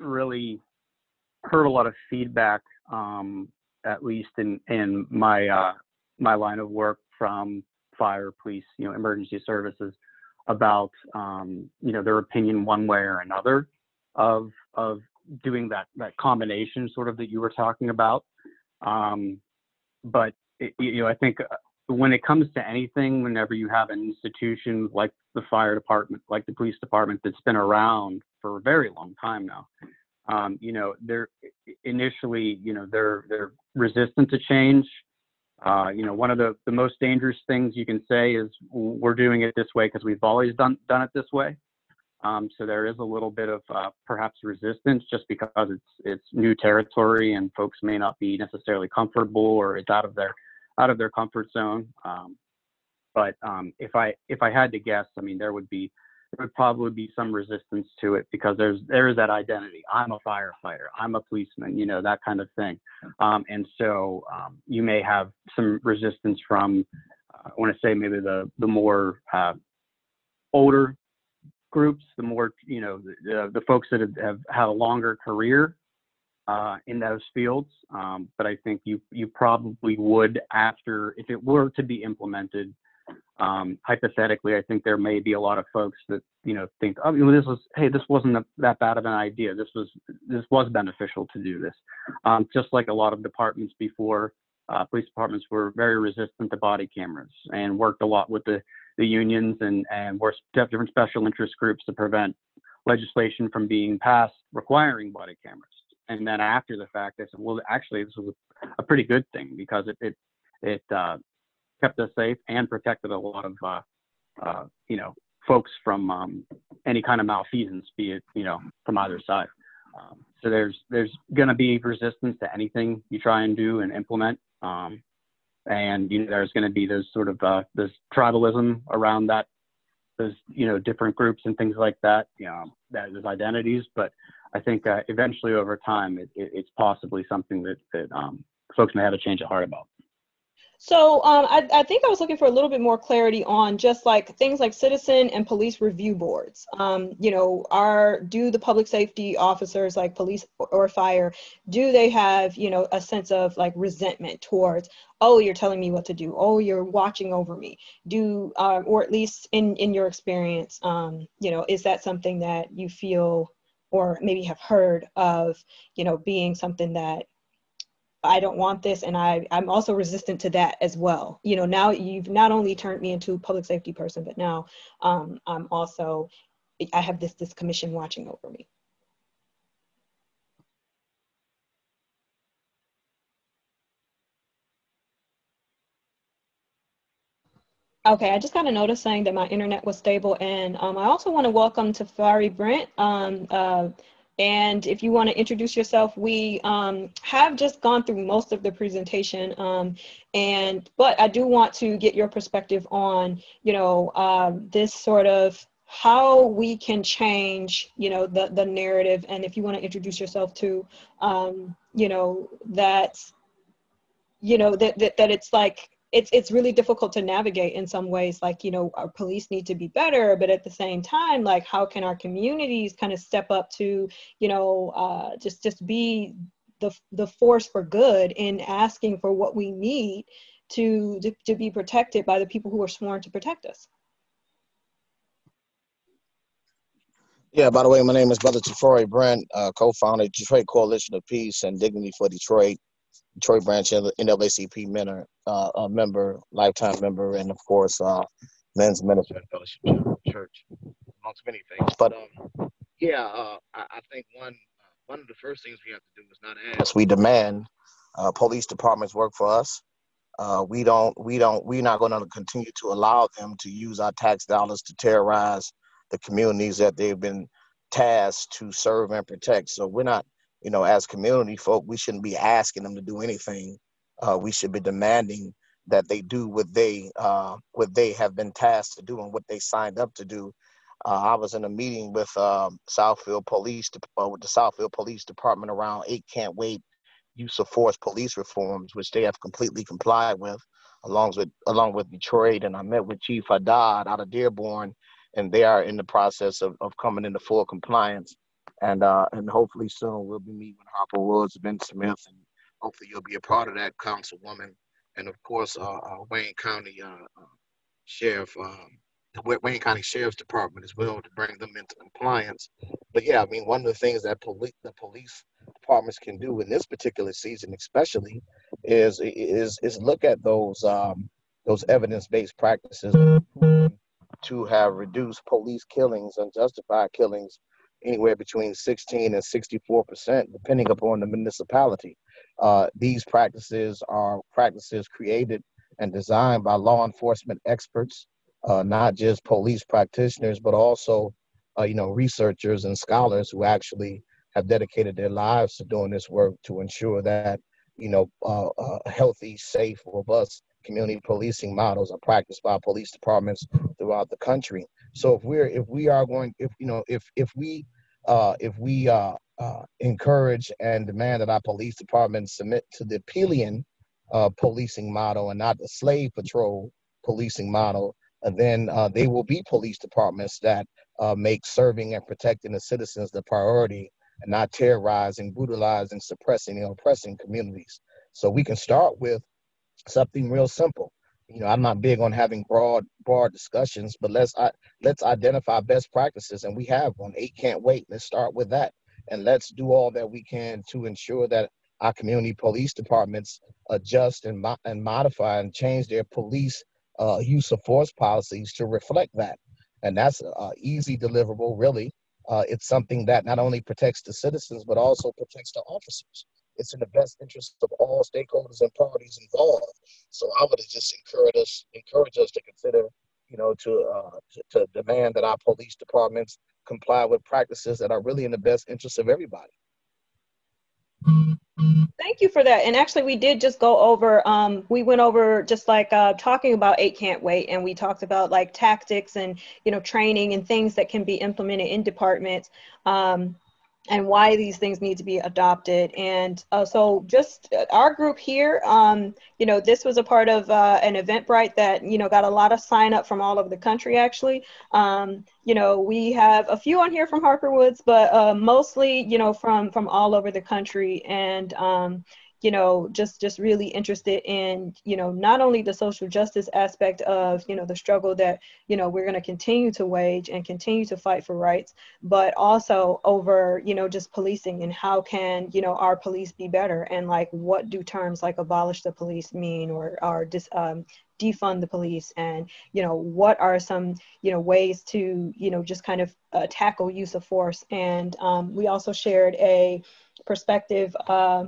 really heard a lot of feedback, um, at least in in my uh, my line of work from fire, police, you know, emergency services about um, you know their opinion one way or another of of doing that that combination sort of that you were talking about. Um, but it, you know, I think uh, when it comes to anything, whenever you have an institution like the fire department, like the police department that's been around for a very long time now, um, you know, they're initially, you know, they're they're resistant to change. Uh, you know, one of the, the most dangerous things you can say is we're doing it this way because we've always done done it this way. Um, so there is a little bit of uh, perhaps resistance just because it's it's new territory and folks may not be necessarily comfortable or it's out of their out of their comfort zone. Um, but um, if I if I had to guess, I mean, there would be there would probably be some resistance to it because there's there is that identity. I'm a firefighter. I'm a policeman. You know that kind of thing. Um, and so um, you may have some resistance from uh, I want to say maybe the the more uh, older groups, the more you know the, the folks that have, have had a longer career uh, in those fields. Um, but I think you you probably would after if it were to be implemented. Um, hypothetically, I think there may be a lot of folks that you know think, oh, this was hey, this wasn't a, that bad of an idea. This was this was beneficial to do this. Um, just like a lot of departments before, uh, police departments were very resistant to body cameras and worked a lot with the the unions and and were different special interest groups to prevent legislation from being passed requiring body cameras and then after the fact, I said, well, actually, this was a pretty good thing because it it it uh, kept us safe and protected a lot of uh, uh, you know folks from um, any kind of malfeasance, be it you know from either side. Um, so there's there's going to be resistance to anything you try and do and implement, um, and you know there's going to be those sort of uh, this tribalism around that, those you know different groups and things like that. You know, identities, but I think uh, eventually over time, it, it, it's possibly something that, that um, folks may have a change of heart about. So um, I, I, think I was looking for a little bit more clarity on just like things like citizen and police review boards. Um, you know, are do the public safety officers like police or fire do they have you know a sense of like resentment towards oh you're telling me what to do oh you're watching over me do uh, or at least in in your experience um, you know is that something that you feel or maybe have heard of, you know, being something that I don't want this and I, I'm also resistant to that as well. You know, now you've not only turned me into a public safety person, but now um, I'm also, I have this, this commission watching over me. Okay, I just got a notice saying that my internet was stable, and um, I also want to welcome Tafari Brent. Um, uh, and if you want to introduce yourself, we um, have just gone through most of the presentation, um, and but I do want to get your perspective on, you know, uh, this sort of how we can change, you know, the the narrative. And if you want to introduce yourself to, um, you know, that, you know, that, that that it's like it's it's really difficult to navigate in some ways like you know our police need to be better but at the same time like how can our communities kind of step up to you know uh, just just be the the force for good in asking for what we need to, to to be protected by the people who are sworn to protect us yeah, by the way, my name is Brother Tafari Brent, uh, co-founder Detroit Coalition of Peace and Dignity for Detroit. Detroit branch NAACP member, uh, a member, lifetime member, and of course, uh, men's minister and fellowship church, amongst many things. But um, yeah, uh, I, I, think one one of the first things we have to do is not ask. We demand uh, police departments work for us. Uh, we don't. We don't. We're not going to continue to allow them to use our tax dollars to terrorize the communities that they've been tasked to serve and protect. So we're not you know, as community folk, we shouldn't be asking them to do anything. Uh, we should be demanding that they do what they uh, what they have been tasked to do and what they signed up to do. Uh, I was in a meeting with um, Southfield Police, uh, with the Southfield Police Department around eight can't wait use of force police reforms, which they have completely complied with, along with along with Detroit. And I met with Chief Haddad out of Dearborn, and they are in the process of, of coming into full compliance and uh, and hopefully soon we'll be meeting with Harper Woods, Ben Smith, and hopefully you'll be a part of that, Councilwoman, and of course uh, uh, Wayne County uh, uh, Sheriff, um, Wayne County Sheriff's Department as well to bring them into compliance. But yeah, I mean one of the things that police the police departments can do in this particular season, especially, is is is look at those um, those evidence-based practices to have reduced police killings, unjustified killings anywhere between 16 and 64 percent, depending upon the municipality. Uh, these practices are practices created and designed by law enforcement experts, uh, not just police practitioners, but also, uh, you know, researchers and scholars who actually have dedicated their lives to doing this work to ensure that, you know, uh, healthy, safe, robust community policing models are practiced by police departments throughout the country. So if we're if we are going if you know if if we uh, if we uh, uh, encourage and demand that our police departments submit to the Peelian uh, policing model and not the slave patrol policing model, uh, then uh, they will be police departments that make serving and protecting the citizens the priority and not terrorizing, brutalizing, suppressing, and oppressing communities. So we can start with something real simple you know, I'm not big on having broad broad discussions, but let's I, let's identify best practices, and we have one. Eight can't wait. Let's start with that, and let's do all that we can to ensure that our community police departments adjust and mo- and modify and change their police uh, use of force policies to reflect that. And that's uh, easy deliverable, really. Uh, it's something that not only protects the citizens but also protects the officers it's in the best interest of all stakeholders and parties involved. So I would just encourage us encourage us to consider, you know, to, uh, to, to demand that our police departments comply with practices that are really in the best interest of everybody. Thank you for that. And actually, we did just go over, um, we went over just like uh, talking about Eight Can't Wait, and we talked about like tactics and, you know, training and things that can be implemented in departments. Um, and why these things need to be adopted. And uh, so, just uh, our group here, um, you know, this was a part of uh, an Eventbrite that you know got a lot of sign up from all over the country. Actually, um, you know, we have a few on here from Harper Woods, but uh, mostly, you know, from from all over the country. And um, you know just just really interested in you know not only the social justice aspect of you know the struggle that you know we're going to continue to wage and continue to fight for rights but also over you know just policing and how can you know our police be better and like what do terms like abolish the police mean or or dis, um, defund the police and you know what are some you know ways to you know just kind of uh, tackle use of force. And um, we also shared a perspective uh,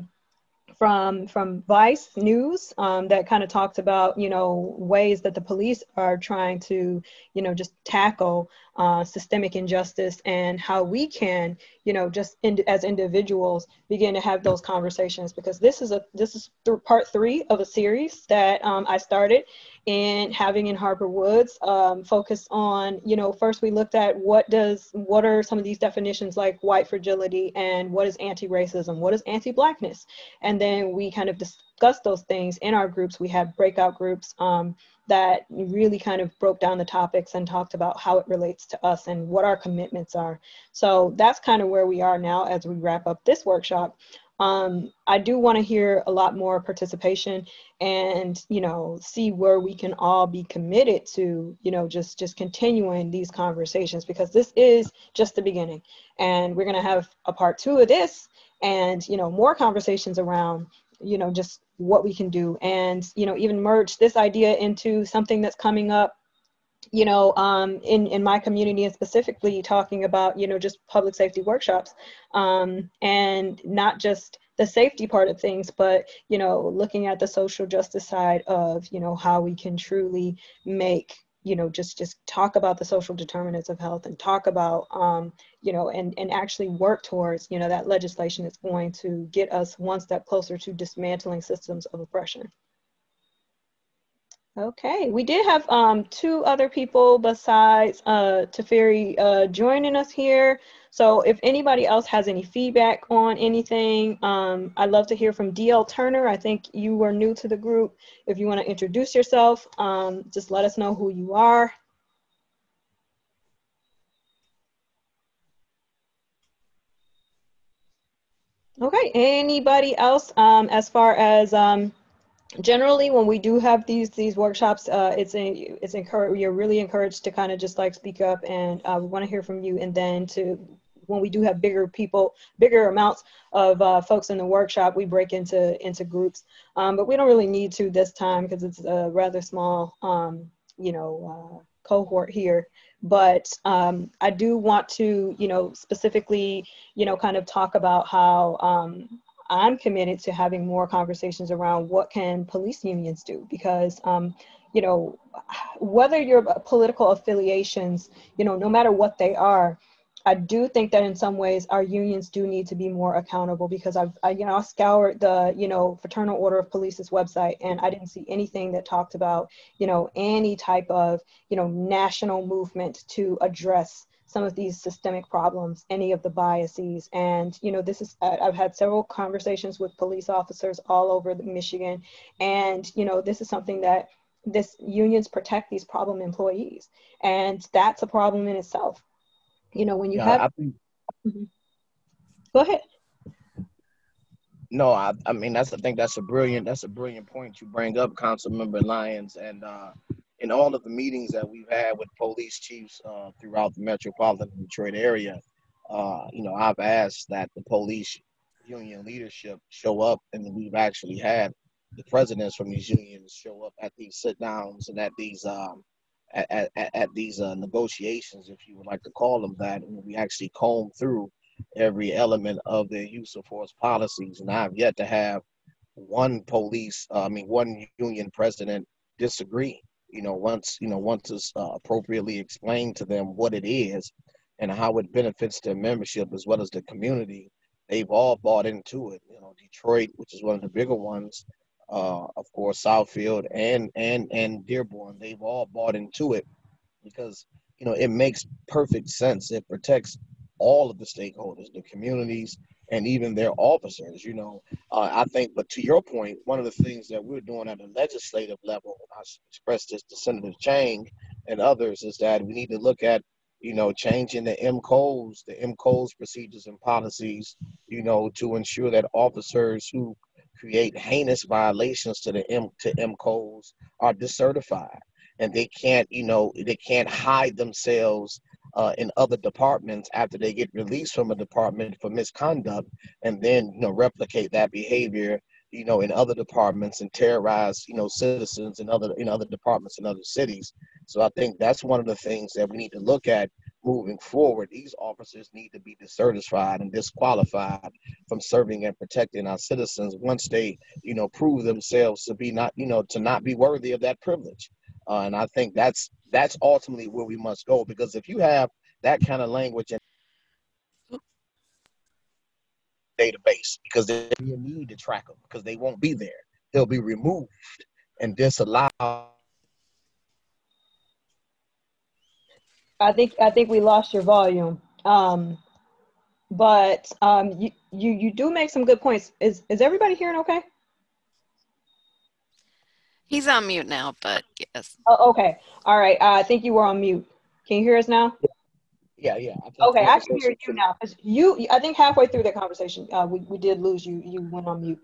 from from Vice News um, that kind of talked about you know ways that the police are trying to you know just tackle uh, systemic injustice and how we can you know just in, as individuals begin to have those conversations because this is a this is th- part three of a series that um, I started in having in Harper Woods um, focused on you know first we looked at what does what are some of these definitions like white fragility and what is anti-racism what is anti-blackness? And then we kind of discussed those things in our groups. We had breakout groups um, that really kind of broke down the topics and talked about how it relates to us and what our commitments are. So that's kind of where we are now as we wrap up this workshop. Um, I do want to hear a lot more participation and you know see where we can all be committed to you know just just continuing these conversations because this is just the beginning and we're going to have a part two of this and you know more conversations around you know just what we can do. And you know even merge this idea into something that's coming up you know um, in in my community and specifically talking about you know just public safety workshops um, and not just the safety part of things but you know looking at the social justice side of you know how we can truly make you know just just talk about the social determinants of health and talk about um, you know and and actually work towards you know that legislation that's going to get us one step closer to dismantling systems of oppression okay we did have um, two other people besides uh, Teferi uh, joining us here so if anybody else has any feedback on anything, um, I'd love to hear from DL Turner. I think you were new to the group. If you want to introduce yourself, um, just let us know who you are. Okay, anybody else um, as far as um, generally when we do have these these workshops uh, it's a it's encouraged you're really encouraged to kind of just like speak up and uh, we want to hear from you and then to when we do have bigger people, bigger amounts of uh, folks in the workshop, we break into into groups. Um, but we don't really need to this time because it's a rather small, um, you know, uh, cohort here. But um, I do want to, you know, specifically, you know, kind of talk about how um, I'm committed to having more conversations around what can police unions do because um, you know whether your political affiliations you know no matter what they are I do think that in some ways our unions do need to be more accountable because I've, I, you know, I scoured the, you know, Fraternal Order of Police's website and I didn't see anything that talked about, you know, any type of, you know, national movement to address some of these systemic problems, any of the biases. And, you know, this is, I've had several conversations with police officers all over Michigan. And, you know, this is something that this unions protect these problem employees. And that's a problem in itself you know when you yeah, have mm-hmm. go ahead no I, I mean that's i think that's a brilliant that's a brilliant point you bring up council member lyons and uh in all of the meetings that we've had with police chiefs uh, throughout the metropolitan detroit area uh, you know i've asked that the police union leadership show up and we've actually had the presidents from these unions show up at these sit downs and at these um, at, at, at these uh, negotiations, if you would like to call them that, and we actually comb through every element of their use of force policies. And I've yet to have one police, uh, I mean, one union president disagree. You know, once you know, once it's uh, appropriately explained to them what it is and how it benefits their membership as well as the community, they've all bought into it. You know, Detroit, which is one of the bigger ones, uh, of course, Southfield and and and Dearborn, they've all bought into it because you know it makes perfect sense. It protects all of the stakeholders, the communities, and even their officers. You know, uh, I think. But to your point, one of the things that we're doing at a legislative level, I expressed this to Senator Chang and others, is that we need to look at you know, changing the MCOLES, the MCOLES procedures and policies, you know, to ensure that officers who create heinous violations to the M to MCOLES are decertified, and they can't, you know, they can't hide themselves uh, in other departments after they get released from a department for misconduct, and then you know replicate that behavior, you know, in other departments and terrorize, you know, citizens in other in other departments in other cities. So I think that's one of the things that we need to look at moving forward, these officers need to be discertified and disqualified from serving and protecting our citizens once they, you know, prove themselves to be not, you know, to not be worthy of that privilege. Uh, and I think that's that's ultimately where we must go because if you have that kind of language in database, because a need to track them because they won't be there, they'll be removed and disallowed I think I think we lost your volume. Um, but um, you, you you do make some good points. Is is everybody hearing okay? He's on mute now, but yes. Oh, okay. All right. Uh, I think you were on mute. Can you hear us now? Yeah, yeah. Okay, I can hear you now. Cause you, I think halfway through the conversation, uh, we, we did lose you. You went on mute.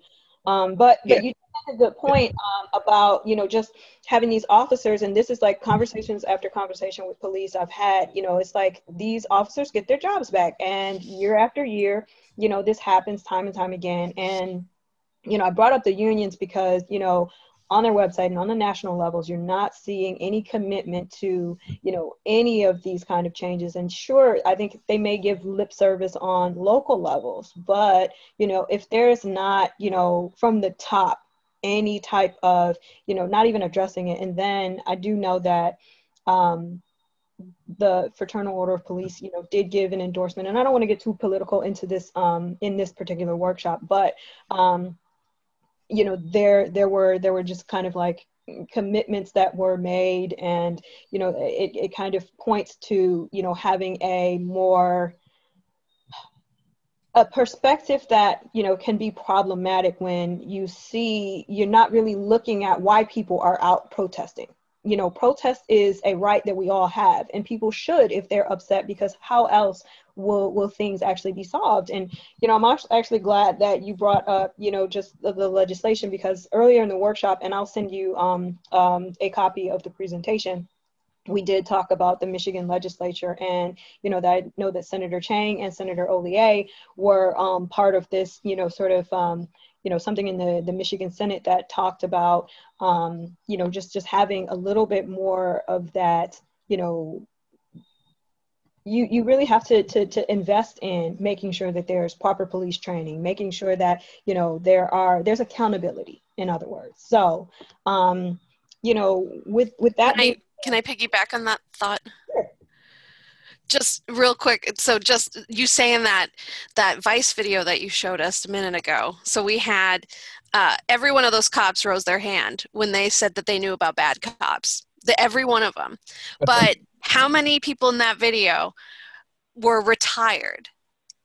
Um, but Yeah. but you made a good point um, about you know just having these officers, and this is like conversations after conversation with police I've had. You know, it's like these officers get their jobs back, and year after year, you know, this happens time and time again. And you know, I brought up the unions because you know on their website and on the national levels you're not seeing any commitment to you know any of these kind of changes and sure i think they may give lip service on local levels but you know if there's not you know from the top any type of you know not even addressing it. And then i do know that um the fraternal order of police you know did give an endorsement. And i don't want to get too political into this um in this particular workshop but um you know there there were there were just kind of like commitments that were made. And you know it, it kind of points to you know having a more a perspective that you know can be problematic when you see you're not really looking at why people are out protesting. You know protest is a right that we all have and people should if they're upset because how else will will things actually be solved? And you know i'm actually glad that you brought up you know just the, the legislation because earlier in the workshop and i'll send you um, um, a copy of the presentation we did talk about the Michigan legislature, and you know that I know that Senator Chang and Senator Ollier were um, part of this, you know, sort of, um, you know, something in the the Michigan Senate that talked about, um, you know, just just having a little bit more of that, you know. You, you really have to, to, to invest in making sure that there's proper police training, making sure that you know there are there's accountability. In other words, so um, you know with with that I, can I piggyback on that thought? Sure. Just real quick. So just you saying that that Vice video that you showed us a minute ago. So we had uh, every one of those cops rose their hand when they said that they knew about bad cops. The, every one of them. *laughs* But how many people in that video were retired?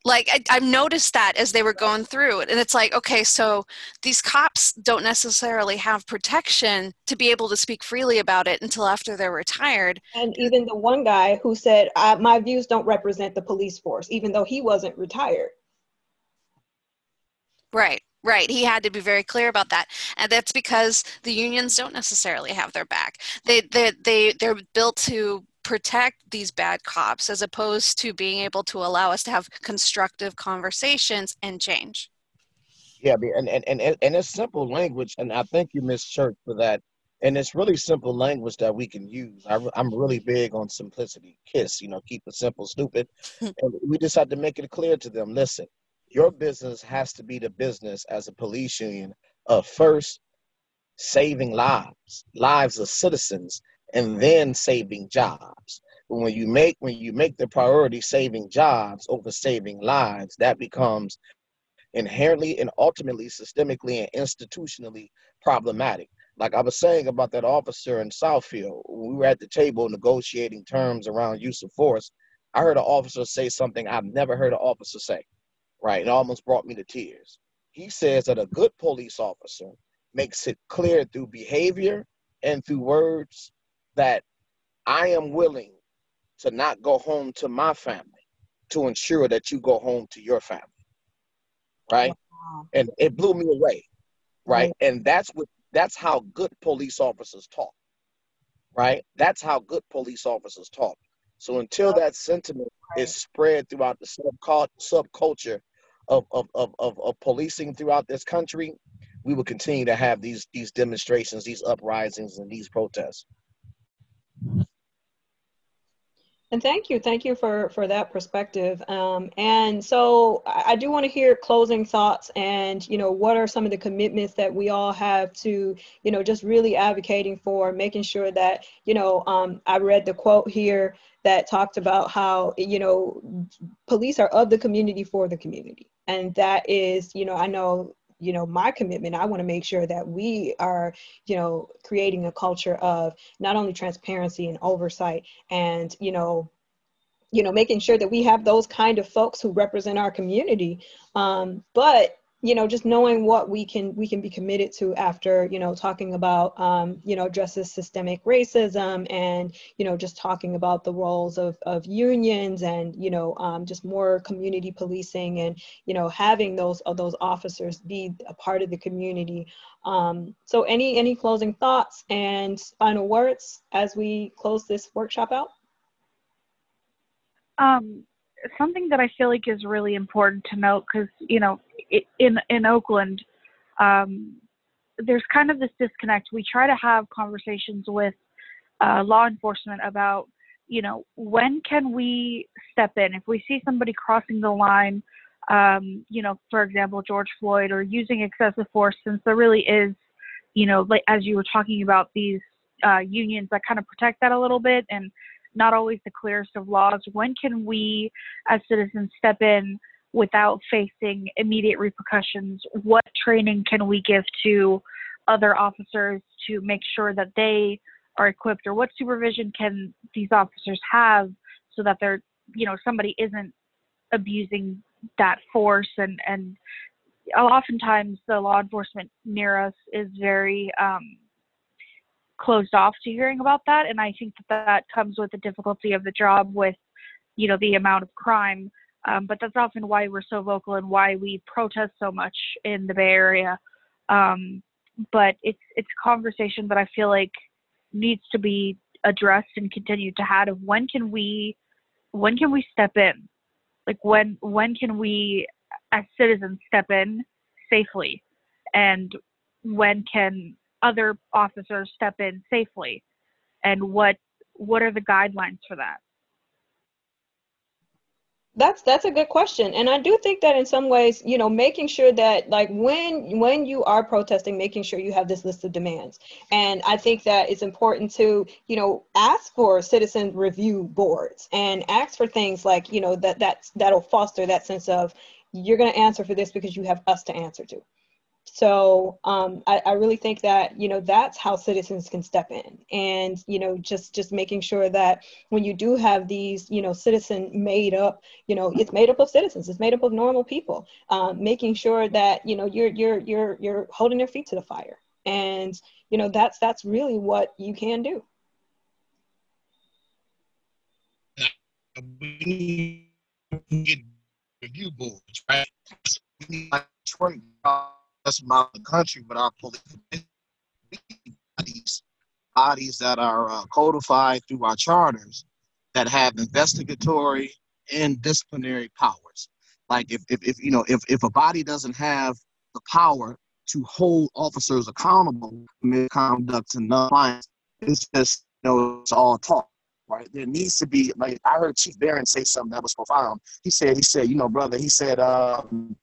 Like I, I've noticed that as they were going through it, and it's like, okay, so these cops don't necessarily have protection to be able to speak freely about it until after they're retired. And even the one guy who said, I, "My views don't represent the police force," even though he wasn't retired. Right, right. He had to be very clear about that, and that's because the unions don't necessarily have their back. They they they they're built to protect these bad cops as opposed to being able to allow us to have constructive conversations and change. Yeah, and and and and it's simple language, and I thank you, Miss Church, for that. And it's really simple language that we can use. I, am really big on simplicity. Kiss, you know, keep it simple, stupid. Hmm. and we just have to make it clear to them. Listen, your business has to be the business as a police union of first saving lives, lives of citizens, and then saving jobs. But when you make when you make the priority saving jobs over saving lives, that becomes inherently and ultimately systemically and institutionally problematic. Like I was saying about that officer in Southfield, we were at the table negotiating terms around use of force, I heard an officer say something I've never heard an officer say, right? It almost brought me to tears. He says that a good police officer makes it clear through behavior and through words that I am willing to not go home to my family to ensure that you go home to your family right? And it blew me away, right? And that's what that's how good police officers talk, right? That's how good police officers talk. So until that sentiment is spread throughout the subcult subculture of, of, of, of, of policing throughout this country, we will continue to have these these demonstrations, these uprisings, and these protests. And thank you, thank you for for that perspective. Um, and so I, I do want to hear closing thoughts, and you know, what are some of the commitments that we all have to, you know, just really advocating for, making sure that, you know, um, I read the quote here that talked about how, you know, police are of the community for the community, and that is, you know, I know you know my commitment i want to make sure that we are you know creating a culture of not only transparency and oversight and you know you know making sure that we have those kind of folks who represent our community. Um, but you know just knowing what we can we can be committed to after you know talking about um, you know addresses systemic racism and you know just talking about the roles of, of unions and you know um, just more community policing and you know having those of those officers be a part of the community. Um, so any any closing thoughts and final words as we close this workshop out? Um, something that I feel like is really important to note because you know in in Oakland, um, there's kind of this disconnect. We try to have conversations with uh, law enforcement about you know when can we step in if we see somebody crossing the line. Um, you know, for example, George Floyd or using excessive force, since there really is, you know, like as you were talking about these uh, unions that kind of protect that a little bit and not always the clearest of laws. When can we, as citizens, step in without facing immediate repercussions? What training can we give to other officers to make sure that they are equipped, or what supervision can these officers have so that they're, you know, somebody isn't abusing that force and and oftentimes the law enforcement near us is very um, closed off to hearing about that and i think that that comes with the difficulty of the job with you know the amount of crime. Um, but that's often why we're so vocal and why we protest so much in the bay area. Um, but it's it's a conversation that i feel like needs to be addressed and continued to have of when can we when can we step in? Like when when can we as citizens step in safely? And when can other officers step in safely? And what what are the guidelines for that? That's that's a good question. And i do think that in some ways you know making sure that like when when you are protesting making sure you have this list of demands. And i think that it's important to you know ask for citizen review boards and ask for things like you know that that's that'll foster that sense of you're going to answer for this because you have us to answer to so um, I, I, really think that you know that's how citizens can step in and you know just just making sure that when you do have these you know citizen made up you know it's made up of citizens it's made up of normal people um, making sure that you know you're you're you're you're holding their feet to the fire. And you know that's that's really what you can do. Review boards right us about the country, but our police bodies, bodies that are uh, codified through our charters that have investigatory and disciplinary powers. Like if, if, if you know if, if a body doesn't have the power to hold officers accountable for misconduct and non-compliance, it's just you know it's all talk right? There needs to be like I heard Chief Barron say something that was profound. He said, he said, you know, brother, he said, um,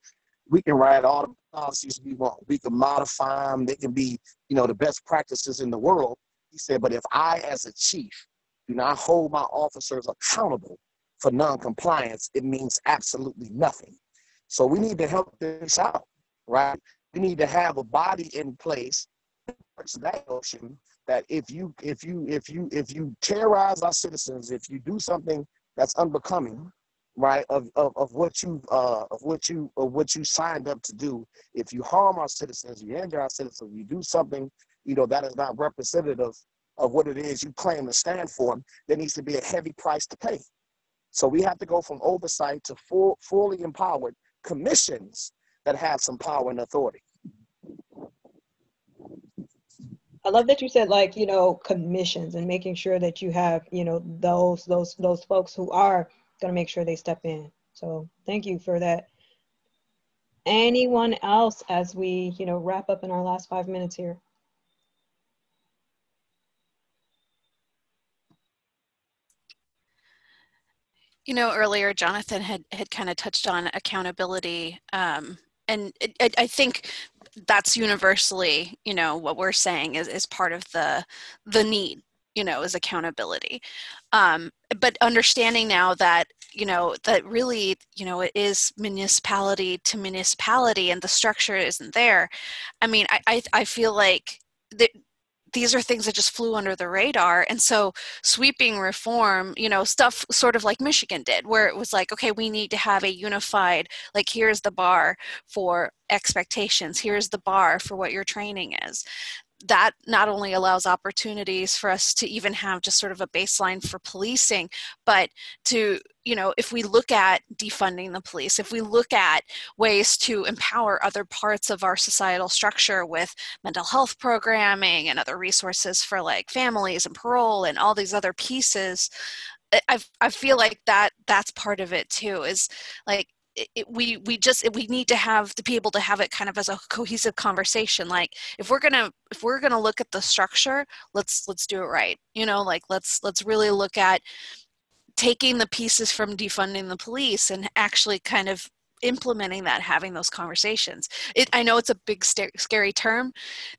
we can write all the policies we want. We can modify them. They can be, you know, the best practices in the world. He said, but if I, as a chief, do not hold my officers accountable for non-compliance, it means absolutely nothing. So we need to help this out, right? We need to have a body in place that notion that if you if you if you if you terrorize our citizens, if you do something that's unbecoming, right of, of, of what you uh of what you of what you signed up to do. If you harm our citizens you injure our citizens you do something you know that is not representative of what it is you claim to stand for there needs to be a heavy price to pay. So we have to go from oversight to full fully empowered commissions that have some power and authority. I love that you said like you know commissions and making sure that you have you know those those those folks who are going to make sure they step in. So thank you for that. Anyone else as we, you know, wrap up in our last five minutes here? You know, earlier Jonathan had had kind of touched on accountability, um, and it, it, I think that's universally, you know, what we're saying is is part of the the need you know is accountability. Um, but understanding now that you know that really you know it is municipality to municipality and the structure isn't there. I mean i i, I feel like that these are things that just flew under the radar. And so sweeping reform you know stuff sort of like michigan did where it was like okay we need to have a unified like here's the bar for expectations. Here's the bar for what your training is that not only allows opportunities for us to even have just sort of a baseline for policing, but to, you know, if we look at defunding the police, if we look at ways to empower other parts of our societal structure with mental health programming and other resources for like families and parole and all these other pieces, I, I feel like that that's part of it too is like it, we we just we need to have to be able to have it kind of as a cohesive conversation like if we're gonna if we're gonna look at the structure let's let's do it right you know like let's let's really look at taking the pieces from defunding the police and actually kind of implementing that having those conversations it, i know it's a big scary term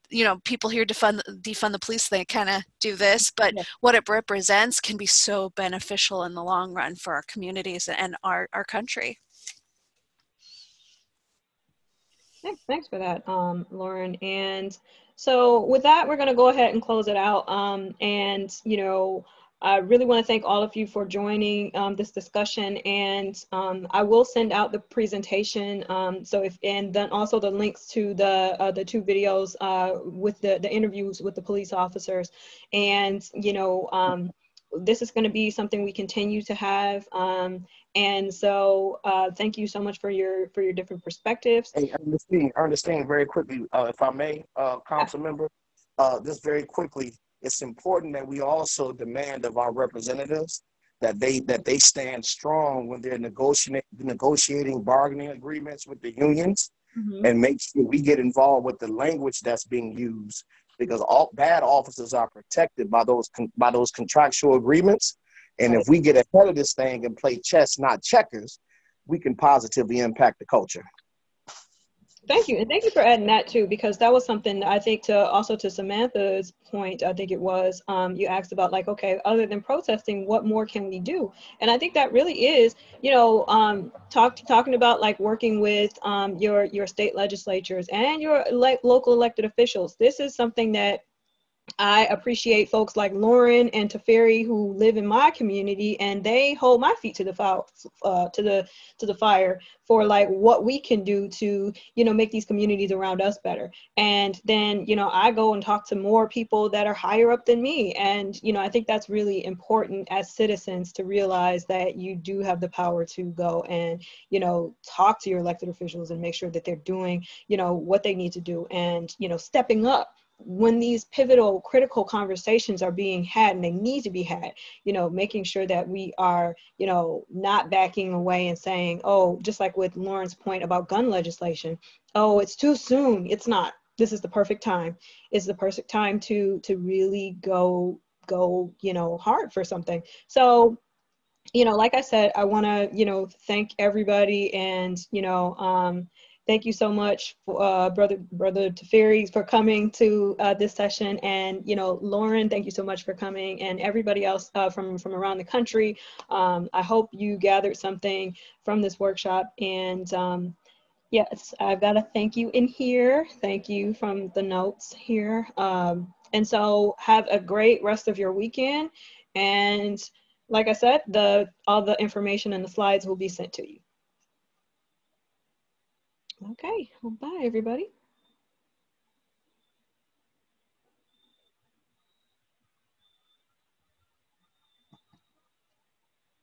you know people here defund defund the police they kind of do this but yeah. what it represents can be so beneficial in the long run for our communities and our, our country Thanks, for that, um, Lauren. And so with that, we're going to go ahead and close it out. Um, and, you know, I really want to thank all of you for joining um, this discussion. And um, I will send out the presentation. Um, so if, and then also the links to the, uh, the two videos uh, with the, the interviews with the police officers. And, you know, um, this is going to be something we continue to have. Um, and so, uh, thank you so much for your for your different perspectives. Hey, Ernestine, Ernestine, very quickly, uh, if I may, uh, council member, uh, just very quickly, it's important that we also demand of our representatives that they that they stand strong when they're negotiating negotiating bargaining agreements with the unions, mm-hmm. and make sure we get involved with the language that's being used because all bad officers are protected by those by those contractual agreements and if we get ahead of this thing and play chess, not checkers, we can positively impact the culture. Thank you. And thank you for adding that too, because that was something I think to also to Samantha's point, I think it was, um, you asked about like, okay, other than protesting, what more can we do? And I think that really is, you know, um, talk, talking about like working with um, your, your state legislatures and your like local elected officials. This is something that I appreciate folks like Lauren and Teferi who live in my community, and they hold my feet to the fire, uh, to the to the fire for like what we can do to you know make these communities around us better. And then you know I go and talk to more people that are higher up than me, and you know I think that's really important as citizens to realize that you do have the power to go and you know talk to your elected officials and make sure that they're doing you know what they need to do and you know stepping up when these pivotal critical conversations are being had and they need to be had you know making sure that we are you know not backing away and saying oh just like with lauren's point about gun legislation oh it's too soon. It's not. This is the perfect time. It's the perfect time to to really go go you know hard for something. So you know like i said i want to you know thank everybody and you know um thank you so much, for, uh, brother brother Teferi, for coming to uh, this session, and you know, Lauren, thank you so much for coming, and everybody else uh, from from around the country. Um, I hope you gathered something from this workshop, and um, yes, I've got a thank you in here. Thank you from the notes here, um, and so have a great rest of your weekend, and like I said, the all the information and the slides will be sent to you. Okay, well, bye everybody.